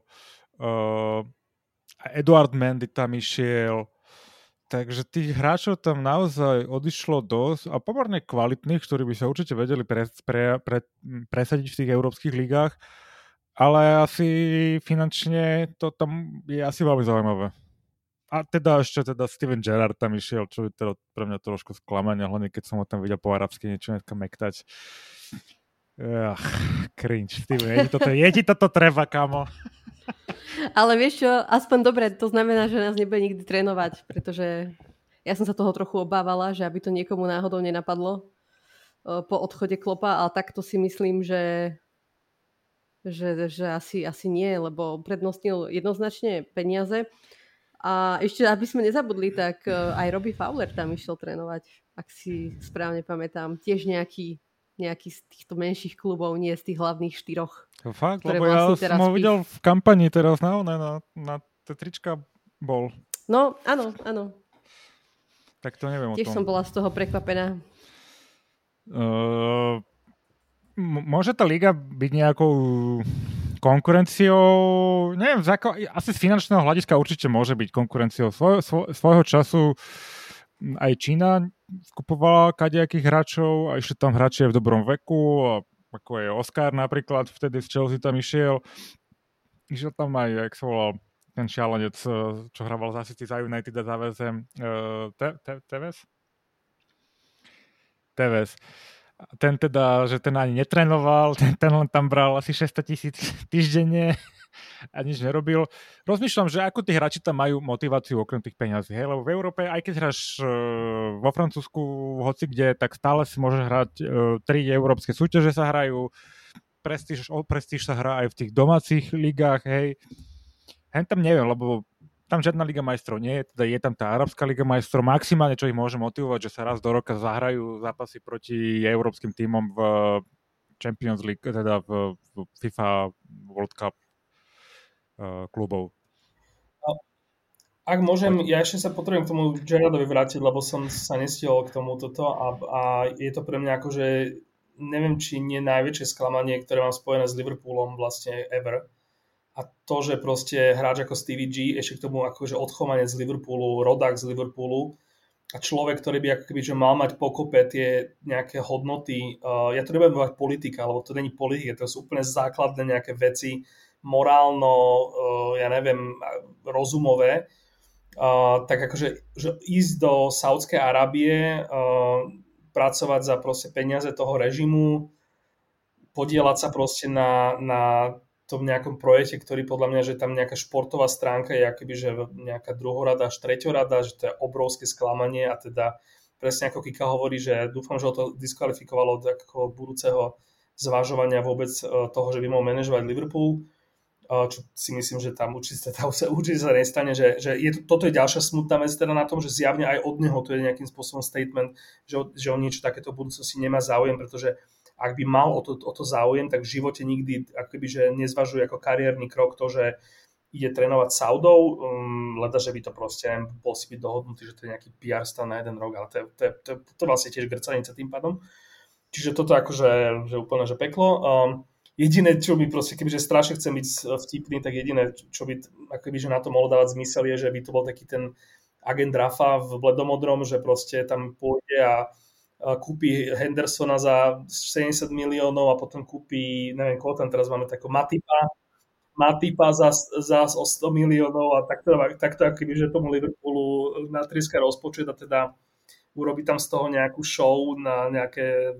uh, Eduard Mendy tam išiel, Takže tých hráčov tam naozaj odišlo dosť a pomerne kvalitných, ktorí by sa určite vedeli pre, pre, pre, presadiť v tých európskych ligách, ale asi finančne to tam je asi veľmi zaujímavé. a teda ešte teda Steven Gerrard tam išiel, čo je teda pre mňa trošku sklamanie, hlavne keď som ho tam videl po arabsky niečo mektať. Ach, cringe, Steven, je ti toto, je ti toto treba, kamo. Ale vieš čo, aspoň dobre, to znamená, že nás nebude nikdy trénovať, pretože ja som sa toho trochu obávala, že aby to niekomu náhodou nenapadlo po odchode Klopa, ale takto si myslím, že že, že asi, asi nie, lebo prednostnil jednoznačne peniaze. A ešte, aby sme nezabudli, tak aj Robbie Fowler tam išiel trénovať, ak si správne pamätám. Tiež nejaký, nejaký z týchto menších klubov, nie z tých hlavných štyroch. Fakt, lebo vlastne ja som ho videl v kampani teraz na, na, na, na trička bol. No, áno, áno. Tak to neviem Tiež o tom. som bola z toho prekvapená. Uh, môže tá liga byť nejakou konkurenciou, neviem, ako, asi z finančného hľadiska určite môže byť konkurenciou. Svoj, svoj, svojho času aj Čína kupovala kadejakých hráčov a išli tam hráči v dobrom veku, a ako je Oscar napríklad, vtedy z Chelsea tam išiel. Išiel tam aj, jak sa volal, ten šialenec, čo hrával za City, za United a za VSM, uh, Tevez? Tevez ten teda, že ten ani netrenoval, ten, ten len tam bral asi 600 tisíc týždenne a nič nerobil. Rozmýšľam, že ako tí hráči tam majú motiváciu okrem tých peňazí, hej? lebo v Európe, aj keď hráš uh, vo Francúzsku, hoci kde, tak stále si môžeš hrať, uh, tri európske súťaže sa hrajú, prestíž, prestíž sa hrá aj v tých domácich ligách, hej. Hen tam neviem, lebo tam žiadna Liga majstrov nie je, teda je tam tá Arabská Liga majstrov, maximálne čo ich môže motivovať, že sa raz do roka zahrajú zápasy proti európskym tímom v Champions League, teda v, FIFA World Cup klubov. Ak môžem, ja ešte sa potrebujem k tomu Gerardovi vrátiť, lebo som sa nestihol k tomu toto a, a je to pre mňa akože neviem, či nie najväčšie sklamanie, ktoré mám spojené s Liverpoolom vlastne ever a to, že proste hráč ako Stevie G, ešte k tomu akože odchovanec z Liverpoolu, rodák z Liverpoolu a človek, ktorý by ako keby, že mal mať pokope tie nejaké hodnoty, uh, ja to nebudem povedať politika, lebo to není politika, to sú úplne základné nejaké veci, morálno, uh, ja neviem, rozumové, uh, tak akože že ísť do Saudskej Arábie, uh, pracovať za proste peniaze toho režimu, podielať sa proste na, na tom nejakom projekte, ktorý podľa mňa, že tam nejaká športová stránka je akoby, že nejaká druhorada až treťorada, že to je obrovské sklamanie a teda presne ako Kika hovorí, že dúfam, že ho to diskvalifikovalo od budúceho zvažovania vôbec e, toho, že by mohol manažovať Liverpool, e, čo si myslím, že tam určite, tam sa, určite sa nestane, že, že je, toto je ďalšia smutná vec teda na tom, že zjavne aj od neho to je nejakým spôsobom statement, že, že on niečo takéto v budúcnosti nemá záujem, pretože ak by mal o to, o to záujem, tak v živote nikdy akoby, že nezvažuje ako kariérny krok to, že ide trénovať Saudov, um, leda, že by to proste bol si byť dohodnutý, že to je nejaký PR stan na jeden rok, ale to je, to je, to je, to je vlastne tiež grcanica tým pádom. Čiže toto akože že úplne, že peklo. Um, jediné, čo mi proste, kebyže strašne chcem byť vtipný, tak jediné, čo by akoby, že na to mohlo dávať zmysel je, že by to bol taký ten agent Rafa v bledomodrom, že proste tam pôjde a kúpi Hendersona za 70 miliónov a potom kúpi, neviem, koho tam teraz máme, takého Matipa, Matipa za, za 100 miliónov a takto, takto akoby, že tomu Liverpoolu natrieska rozpočet a teda urobí tam z toho nejakú show na nejaké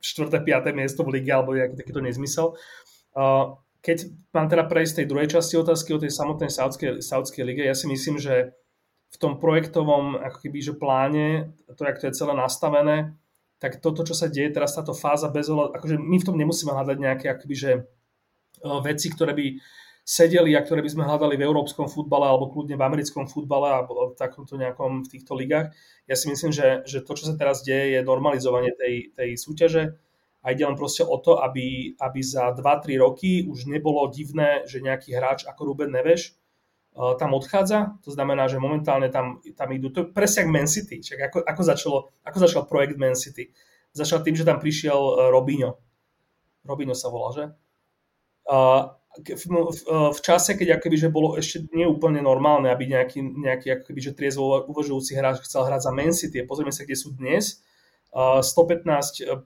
4. 5. miesto v lige alebo nejaký takýto nezmysel. Keď mám teda prejsť tej druhej časti otázky o tej samotnej Saudskej, Saudskej lige, ja si myslím, že v tom projektovom ako keby, že pláne, to, jak to je celé nastavené, tak toto, čo sa deje teraz, táto fáza bez ohľadu, akože my v tom nemusíme hľadať nejaké akoby, že, veci, ktoré by sedeli a ktoré by sme hľadali v európskom futbale alebo kľudne v americkom futbale alebo v takomto nejakom v týchto ligách. Ja si myslím, že, že to, čo sa teraz deje, je normalizovanie tej, tej súťaže a ide len proste o to, aby, aby za 2-3 roky už nebolo divné, že nejaký hráč ako Ruben Neveš Eh, tam odchádza, to znamená, že momentálne tam, tam idú, to je presne ako Man City, Čiže ako, ako, začalo, ako začal projekt Man City. Začal tým, že tam prišiel eh, Robinho. Robinho sa volá, že? V, v, v čase, keď akoby, že bolo ešte nie úplne normálne, aby nejaký, nejaký akoby, že triezvo uvažujúci hráč chcel hrať za Man City. Pozrieme sa, kde sú dnes. 115 eh,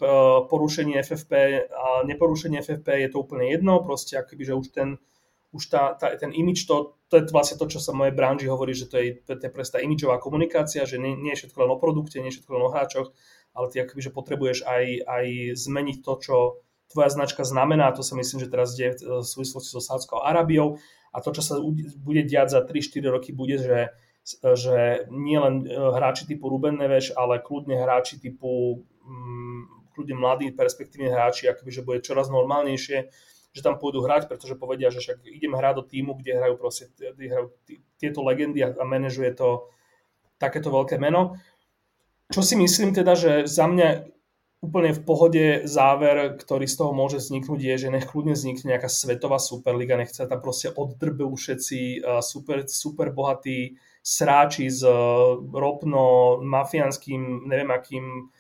porušení FFP a neporušenie FFP je to úplne jedno, proste akoby, že už ten už tá, tá, ten imič, to, to je vlastne to, čo sa v mojej branži hovorí, že to je, to je tá imičová komunikácia, že nie, nie je všetko len o produkte, nie je všetko len o hráčoch, ale ty akoby, že potrebuješ aj, aj zmeniť to, čo tvoja značka znamená. To sa myslím, že teraz deje v súvislosti so Sádskou Arábiou. A to, čo sa bude diať za 3-4 roky, bude, že, že nie len e, hráči typu Ruben Neves, ale kľudne hráči typu mm, kľudne mladí perspektívni hráči, akoby, že bude čoraz normálnejšie že tam pôjdu hrať, pretože povedia, že však idem hrať do týmu, kde hrajú proste kde hrajú tieto legendy a manažuje to takéto veľké meno. Čo si myslím teda, že za mňa úplne v pohode záver, ktorý z toho môže vzniknúť, je, že nech kľudne vznikne nejaká svetová superliga, nech sa tam proste oddrbú všetci super, super bohatí sráči s ropno mafiánským, neviem akým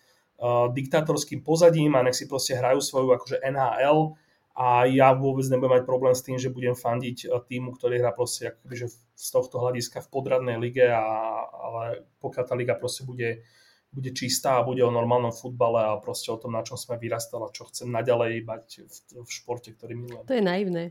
diktátorským pozadím a nech si proste hrajú svoju akože NHL a ja vôbec nebudem mať problém s tým, že budem fandiť eh, týmu, ktorý hrá proste akoby, že z tohto hľadiska v podradnej lige, a, ale pokiaľ tá liga proste bude, bude čistá a bude o normálnom futbale a proste o tom, na čom sme vyrastali a čo chcem naďalej mať v, v športe, ktorý milujem. To je naivné.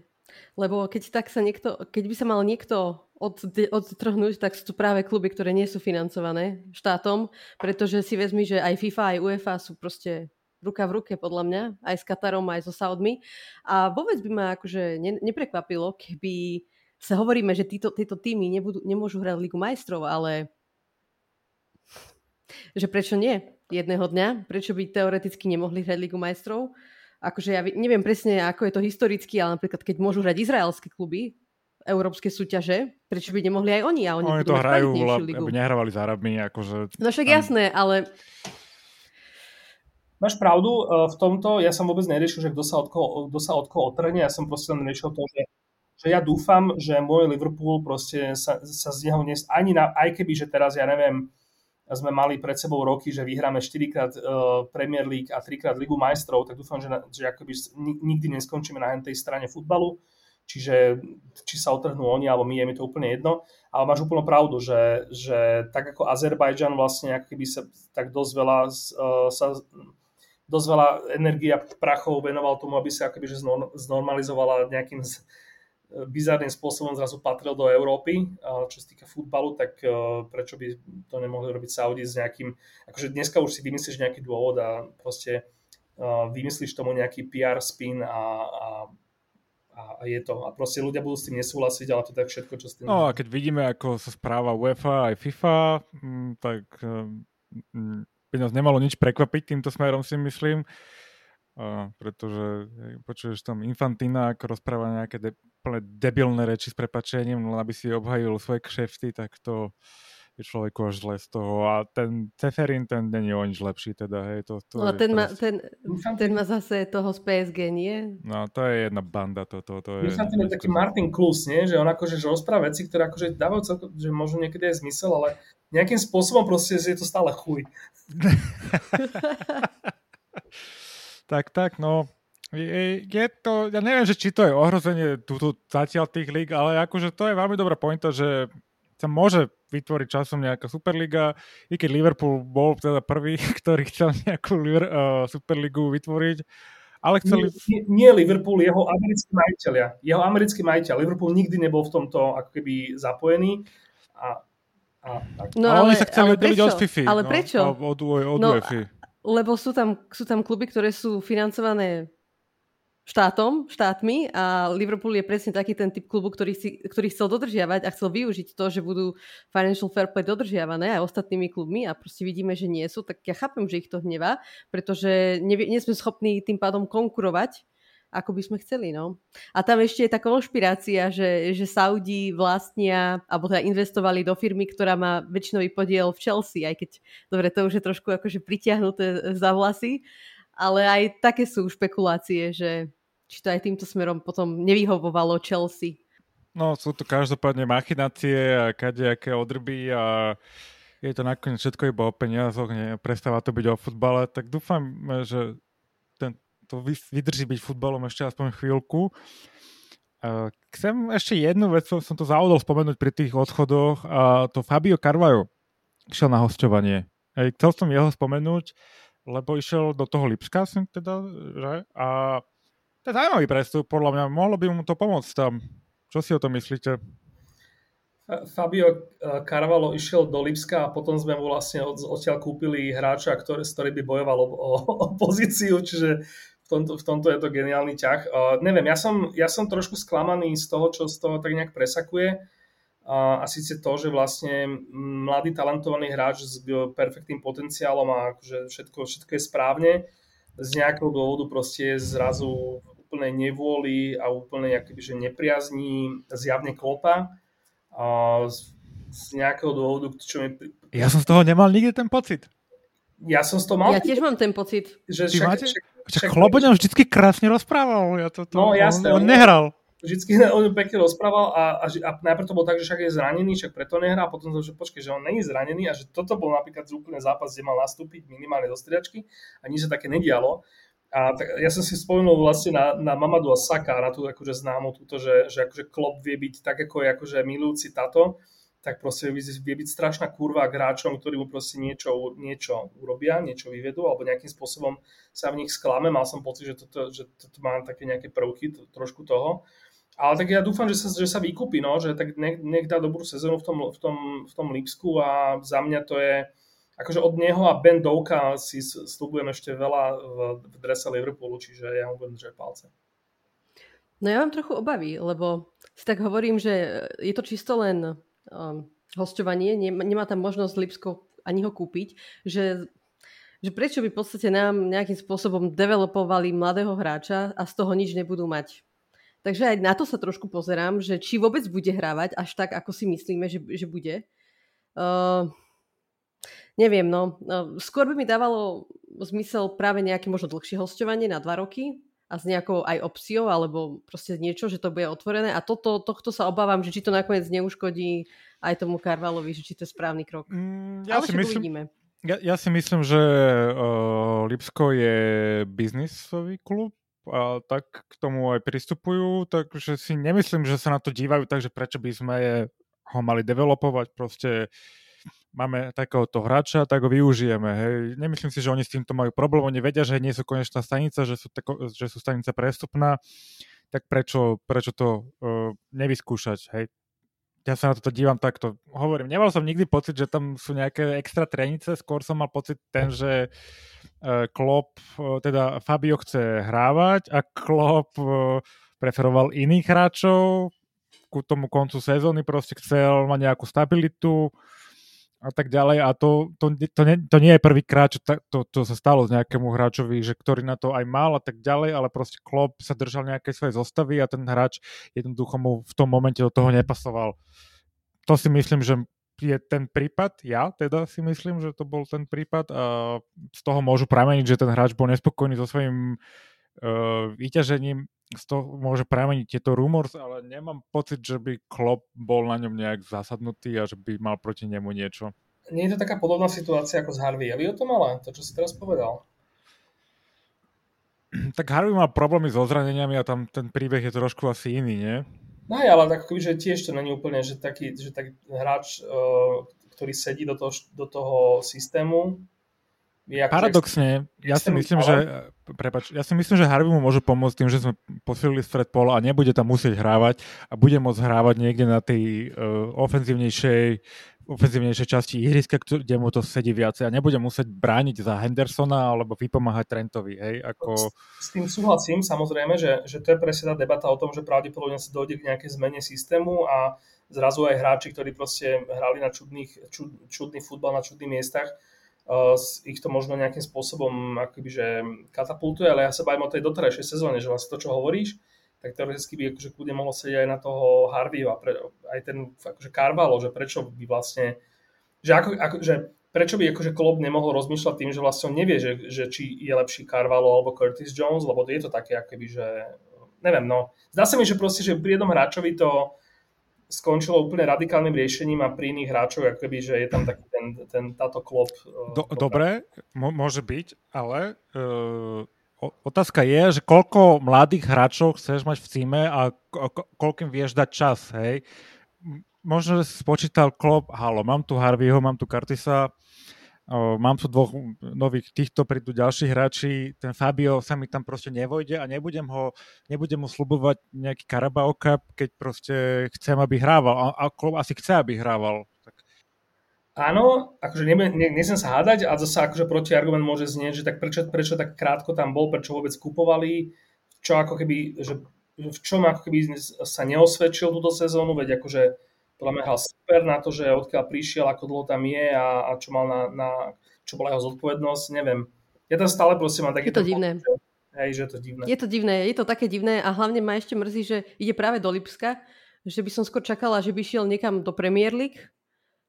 Lebo keď tak sa niekto, keď by sa mal niekto od, odtrhnúť, tak sú to práve kluby, ktoré nie sú financované štátom, pretože si vezmi, že aj FIFA, aj UEFA sú proste ruka v ruke podľa mňa, aj s Katarom, aj so Saudmi. A vôbec by ma akože ne, neprekvapilo, keby sa hovoríme, že títo, títo týmy nebudú, nemôžu hrať Ligu majstrov, ale že prečo nie jedného dňa? Prečo by teoreticky nemohli hrať Ligu majstrov? Akože ja neviem presne, ako je to historicky, ale napríklad keď môžu hrať izraelské kluby, európske súťaže, prečo by nemohli aj oni? A oni, oni to hrajú, aby nehrávali s Arabmi. Akože no však tam... jasné, ale Máš pravdu e, v tomto, ja som vôbec neriešil, že kto sa od koho, kto sa od koho otrhne, ja som proste len riešil to, že, že ja dúfam, že môj Liverpool proste sa, sa z neho nes, ani na, aj keby, že teraz, ja neviem, sme mali pred sebou roky, že vyhráme 4 krát uh, Premier League a 3 krát Ligu majstrov, tak dúfam, že, že akoby nikdy neskončíme na tej strane futbalu, čiže či sa otrhnú oni alebo my, je mi to úplne jedno. Ale máš úplnú pravdu, že, že tak ako Azerbajdžan vlastne akýby sa tak dosť veľa uh, sa dosť veľa energie a prachov venoval tomu, aby sa akoby, že znormalizovala nejakým bizarným spôsobom zrazu patril do Európy, čo sa týka futbalu, tak e, prečo by to nemohli robiť Saudi s nejakým, akože dneska už si vymyslíš nejaký dôvod a proste e, vymyslíš tomu nejaký PR spin a, a a je to. A proste ľudia budú s tým nesúhlasiť, ale to tak všetko, čo s tým... No a keď vidíme, ako sa správa UEFA aj FIFA, tak by nás nemalo nič prekvapiť týmto smerom, si myslím. Uh, pretože počuješ tam Infantina, ako rozpráva nejaké de- plne debilné reči s prepačením, len aby si obhajil svoje kšefty, tak to je človeku až zle z toho. A ten Ceferin, ten není o nič lepší, teda, hej, to, to no, ten, má, ten, ten má zase toho z PSG, nie? No, to je jedna banda, to, to, to je... Infantin je taký Martin Klus, nie? Že on akože že rozpráva veci, ktoré akože dávajú celko, že možno niekedy aj zmysel, ale nejakým spôsobom proste je to stále chuj. tak, tak, no. Je, to, ja neviem, že či to je ohrozenie túto zatiaľ tých líg, ale akože to je veľmi dobrá pointa, že sa môže vytvoriť časom nejaká Superliga, i keď Liverpool bol teda prvý, ktorý chcel nejakú uh, Superligu vytvoriť, ale chceli... Nie, nie Liverpool, jeho americkí majiteľia. Jeho americký majiteľ. Liverpool nikdy nebol v tomto ako keby zapojený a a, No, ale, oni sa chceli oddeliť od FIFA. Ale no, prečo? Od, od, od no, Lebo sú tam, sú tam kluby, ktoré sú financované štátom, štátmi a Liverpool je presne taký ten typ klubu, ktorý, si, ktorý chcel dodržiavať a chcel využiť to, že budú financial fair play dodržiavané aj ostatnými klubmi a proste vidíme, že nie sú, tak ja chápem, že ich to hnevá, pretože nie, nie sme schopní tým pádom konkurovať ako by sme chceli. No. A tam ešte je tá konšpirácia, že, že Saudi vlastnia, alebo teda investovali do firmy, ktorá má väčšinový podiel v Chelsea, aj keď, dobre, to už je trošku akože pritiahnuté za vlasy, ale aj také sú špekulácie, že či to aj týmto smerom potom nevyhovovalo Chelsea. No, sú to každopádne machinácie a kadejaké odrby a je to nakoniec všetko iba o peniazoch, prestáva to byť o futbale, tak dúfam, že to vydrží byť futbalom ešte aspoň chvíľku. Chcem ešte jednu vec, som to závodol spomenúť pri tých odchodoch, a to Fabio Carvajo išiel na hostovanie. Chcel som jeho spomenúť, lebo išiel do toho Lipska, som teda, že? A to je zaujímavý prestup, podľa mňa. Mohlo by mu to pomôcť tam. Čo si o tom myslíte? Fabio Carvalho išiel do Lipska a potom sme mu vlastne od, odtiaľ kúpili hráča, ktorý, ktorý by bojoval o, o, o pozíciu, čiže v tomto, v tomto je to geniálny ťah. Uh, neviem, ja som, ja som trošku sklamaný z toho, čo z toho tak nejak presakuje. A síce to, že vlastne mladý talentovaný hráč s perfektným potenciálom a akože všetko, všetko je správne, z nejakého dôvodu proste je zrazu úplnej nevôli a úplnej akoby, že nepriazní zjavne klopa a z, z nejakého dôvodu, čo mi... Ja som z toho nemal nikdy ten pocit. Ja som z toho mal... Ja tiež mám ten pocit. Že však, máte? však, však Chloboňan vždycky krásne rozprával. Ja to, to, no jasne. On, on nehral. Vždycky on pekne rozprával a, a, a najprv to bolo tak, že však je zranený, však preto nehrá, a potom to, že počkej, že on není zranený a že toto bol napríklad úplne zápas, kde mal nastúpiť minimálne do striačky a nič sa také nedialo. A tak, ja som si spomenul vlastne na, na Mamadu a Saka, na tú akože známu túto, že, že akože Klopp vie byť tak, ako je akože milujúci tato, tak proste vie byť strašná kurva k hráčom, ktorí mu proste niečo, niečo urobia, niečo vyvedú, alebo nejakým spôsobom sa v nich sklame. Mal som pocit, že toto, že toto má také nejaké prvky, to, trošku toho. Ale tak ja dúfam, že sa, že sa vykúpi, no, že tak nech, nech dá dobrú sezónu v tom, v, tom, v tom Lipsku a za mňa to je, akože od neho a Ben Douka si slúbujem ešte veľa v, v drese Liverpoolu, čiže ja mu budem držať palce. No ja mám trochu obavy, lebo si tak hovorím, že je to čisto len um, hostovanie, nemá tam možnosť Lipsko ani ho kúpiť, že, že prečo by v podstate nám nejakým spôsobom developovali mladého hráča a z toho nič nebudú mať. Takže aj na to sa trošku pozerám, že či vôbec bude hrávať až tak, ako si myslíme, že, že bude. Uh, Neviem, no. no. Skôr by mi dávalo zmysel práve nejaké možno dlhšie hostovanie na dva roky a s nejakou aj opciou, alebo proste niečo, že to bude otvorené. A toto, tohto sa obávam, že či to nakoniec neuškodí aj tomu Karvalovi, že či to je správny krok. Mm, ja Ale si myslím, uvidíme. Ja, ja si myslím, že uh, Lipsko je biznisový klub, a tak k tomu aj pristupujú, takže si nemyslím, že sa na to dívajú, takže prečo by sme ho mali developovať, proste máme takéhoto hráča, tak ho využijeme. Hej. Nemyslím si, že oni s týmto majú problém, oni vedia, že nie sú konečná stanica, že sú, tako, že sú stanica prestupná, tak prečo, prečo to uh, nevyskúšať, hej. Ja sa na toto dívam takto. Hovorím, nemal som nikdy pocit, že tam sú nejaké extra trenice, skôr som mal pocit ten, že uh, Klopp, uh, teda Fabio chce hrávať a Klopp uh, preferoval iných hráčov, ku tomu koncu sezóny proste chcel mať nejakú stabilitu, a tak ďalej. A to, to, to, nie, to nie je prvýkrát, čo ta, to, to sa stalo s nejakému hráčovi, že ktorý na to aj mal a tak ďalej, ale proste Klopp sa držal nejaké svoje zostavy a ten hráč jednoducho mu v tom momente do toho nepasoval. To si myslím, že je ten prípad, ja teda si myslím, že to bol ten prípad a z toho môžu prameniť, že ten hráč bol nespokojný so svojím uh, vyťažením z toho môže prameniť tieto rumors, ale nemám pocit, že by Klopp bol na ňom nejak zasadnutý a že by mal proti nemu niečo. Nie je to taká podobná situácia ako s Harvey Elliotom, ale to, čo si teraz povedal. Tak Harvey mal problémy so zraneniami a tam ten príbeh je trošku asi iný, nie? No aj, ale tak že tiež to není úplne, že taký, že taký hráč, uh, ktorý sedí do toho, do toho systému, Paradoxne, ja si myslím, že prepač, ja si myslím, že Harvey mu môže pomôcť tým, že sme posilili stred pola a nebude tam musieť hrávať a bude môcť hrávať niekde na tej uh, ofenzívnejšej ofenzívnejšej časti ihriska, kde mu to sedí viacej a nebude musieť brániť za Hendersona alebo vypomáhať Trentovi. Hej, ako... s, s tým súhlasím samozrejme, že, že to je presne tá debata o tom, že pravdepodobne sa dojde k nejakej zmene systému a zrazu aj hráči, ktorí proste hrali na čudných, čud, čudný futbal na čudných miestach, uh, ich to možno nejakým spôsobom akoby, že katapultuje, ale ja sa bavím o tej doterajšej sezóne, že vlastne to, čo hovoríš, tak teoreticky by akože kľudne mohlo sedieť aj na toho Harveyho a pre, aj ten akože Carvalho, že prečo by vlastne, že, ako, ako, že prečo by akože Klopp nemohol rozmýšľať tým, že vlastne on nevie, že, že či je lepší Carvalho alebo Curtis Jones, lebo je to také akoby, že neviem, no. Zdá sa mi, že proste, že pri jednom hráčovi to skončilo úplne radikálnym riešením a pri iných hráčov, akoby, že je tam taký ten, ten táto klop. Uh, Do, dobre, môže byť, ale uh, otázka je, že koľko mladých hráčov chceš mať v címe a ko- koľkým vieš dať čas, hej? Možno, že si spočítal klop, halo, mám tu Harveyho, mám tu Curtisa, Mám tu dvoch nových, týchto prídu ďalší hráči, ten Fabio sa mi tam proste nevojde a nebudem ho, nebudem mu slubovať nejaký Carabao Cup, keď proste chcem, aby hrával. A, a klub asi chce, aby hrával. Tak. Áno, akože ne, ne, nechcem sa hádať a zase akože protiargument môže znieť, že tak prečo, prečo tak krátko tam bol, prečo vôbec kupovali, čo ako keby, že v čom ako keby sa neosvedčil túto sezónu, veď akože podľa mňa hral super na to, že odkiaľ prišiel, ako dlho tam je a, a čo mal na, na, čo bola jeho zodpovednosť, neviem. Ja tam stále prosím mám taký... Je to divné. Že, hej, že je to divné. Je to divné, je to také divné a hlavne ma ešte mrzí, že ide práve do Lipska, že by som skôr čakala, že by šiel niekam do Premier League,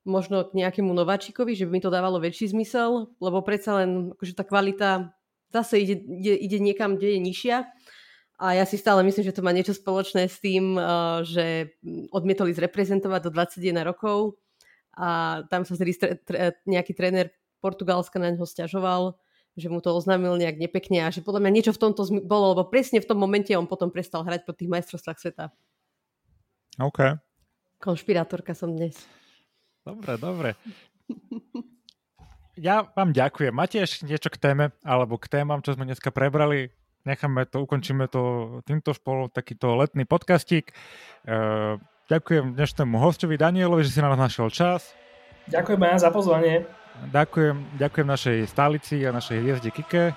možno k nejakému nováčikovi, že by mi to dávalo väčší zmysel, lebo predsa len akože tá kvalita zase ide, ide, ide niekam, kde je nižšia a ja si stále myslím, že to má niečo spoločné s tým, eh, že odmietoli zreprezentovať do 21 rokov a tam sa tedy nejaký tréner Portugalska na ňo stiažoval, že mu to oznámil nejak nepekne a že podľa mňa niečo v tomto bolo, lebo presne v tom momente on potom prestal hrať po tých majstrovstvách sveta. OK. Konšpirátorka som dnes. Dobre, dobre. Ja vám ďakujem. Máte ešte niečo k téme alebo k témam, čo sme dneska prebrali? Necháme to, ukončíme to týmto spolu, takýto letný podcastík. Uh, ďakujem dnešnému hostovi Danielovi, že si na nás našiel čas. Ďakujem aj za pozvanie. Ďakujem, ďakujem našej stálici a našej hviezde Kike.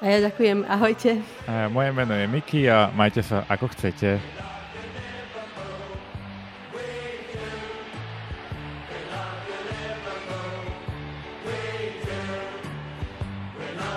A ja ďakujem, ahojte. Uh, moje meno je Miki a majte sa ako chcete.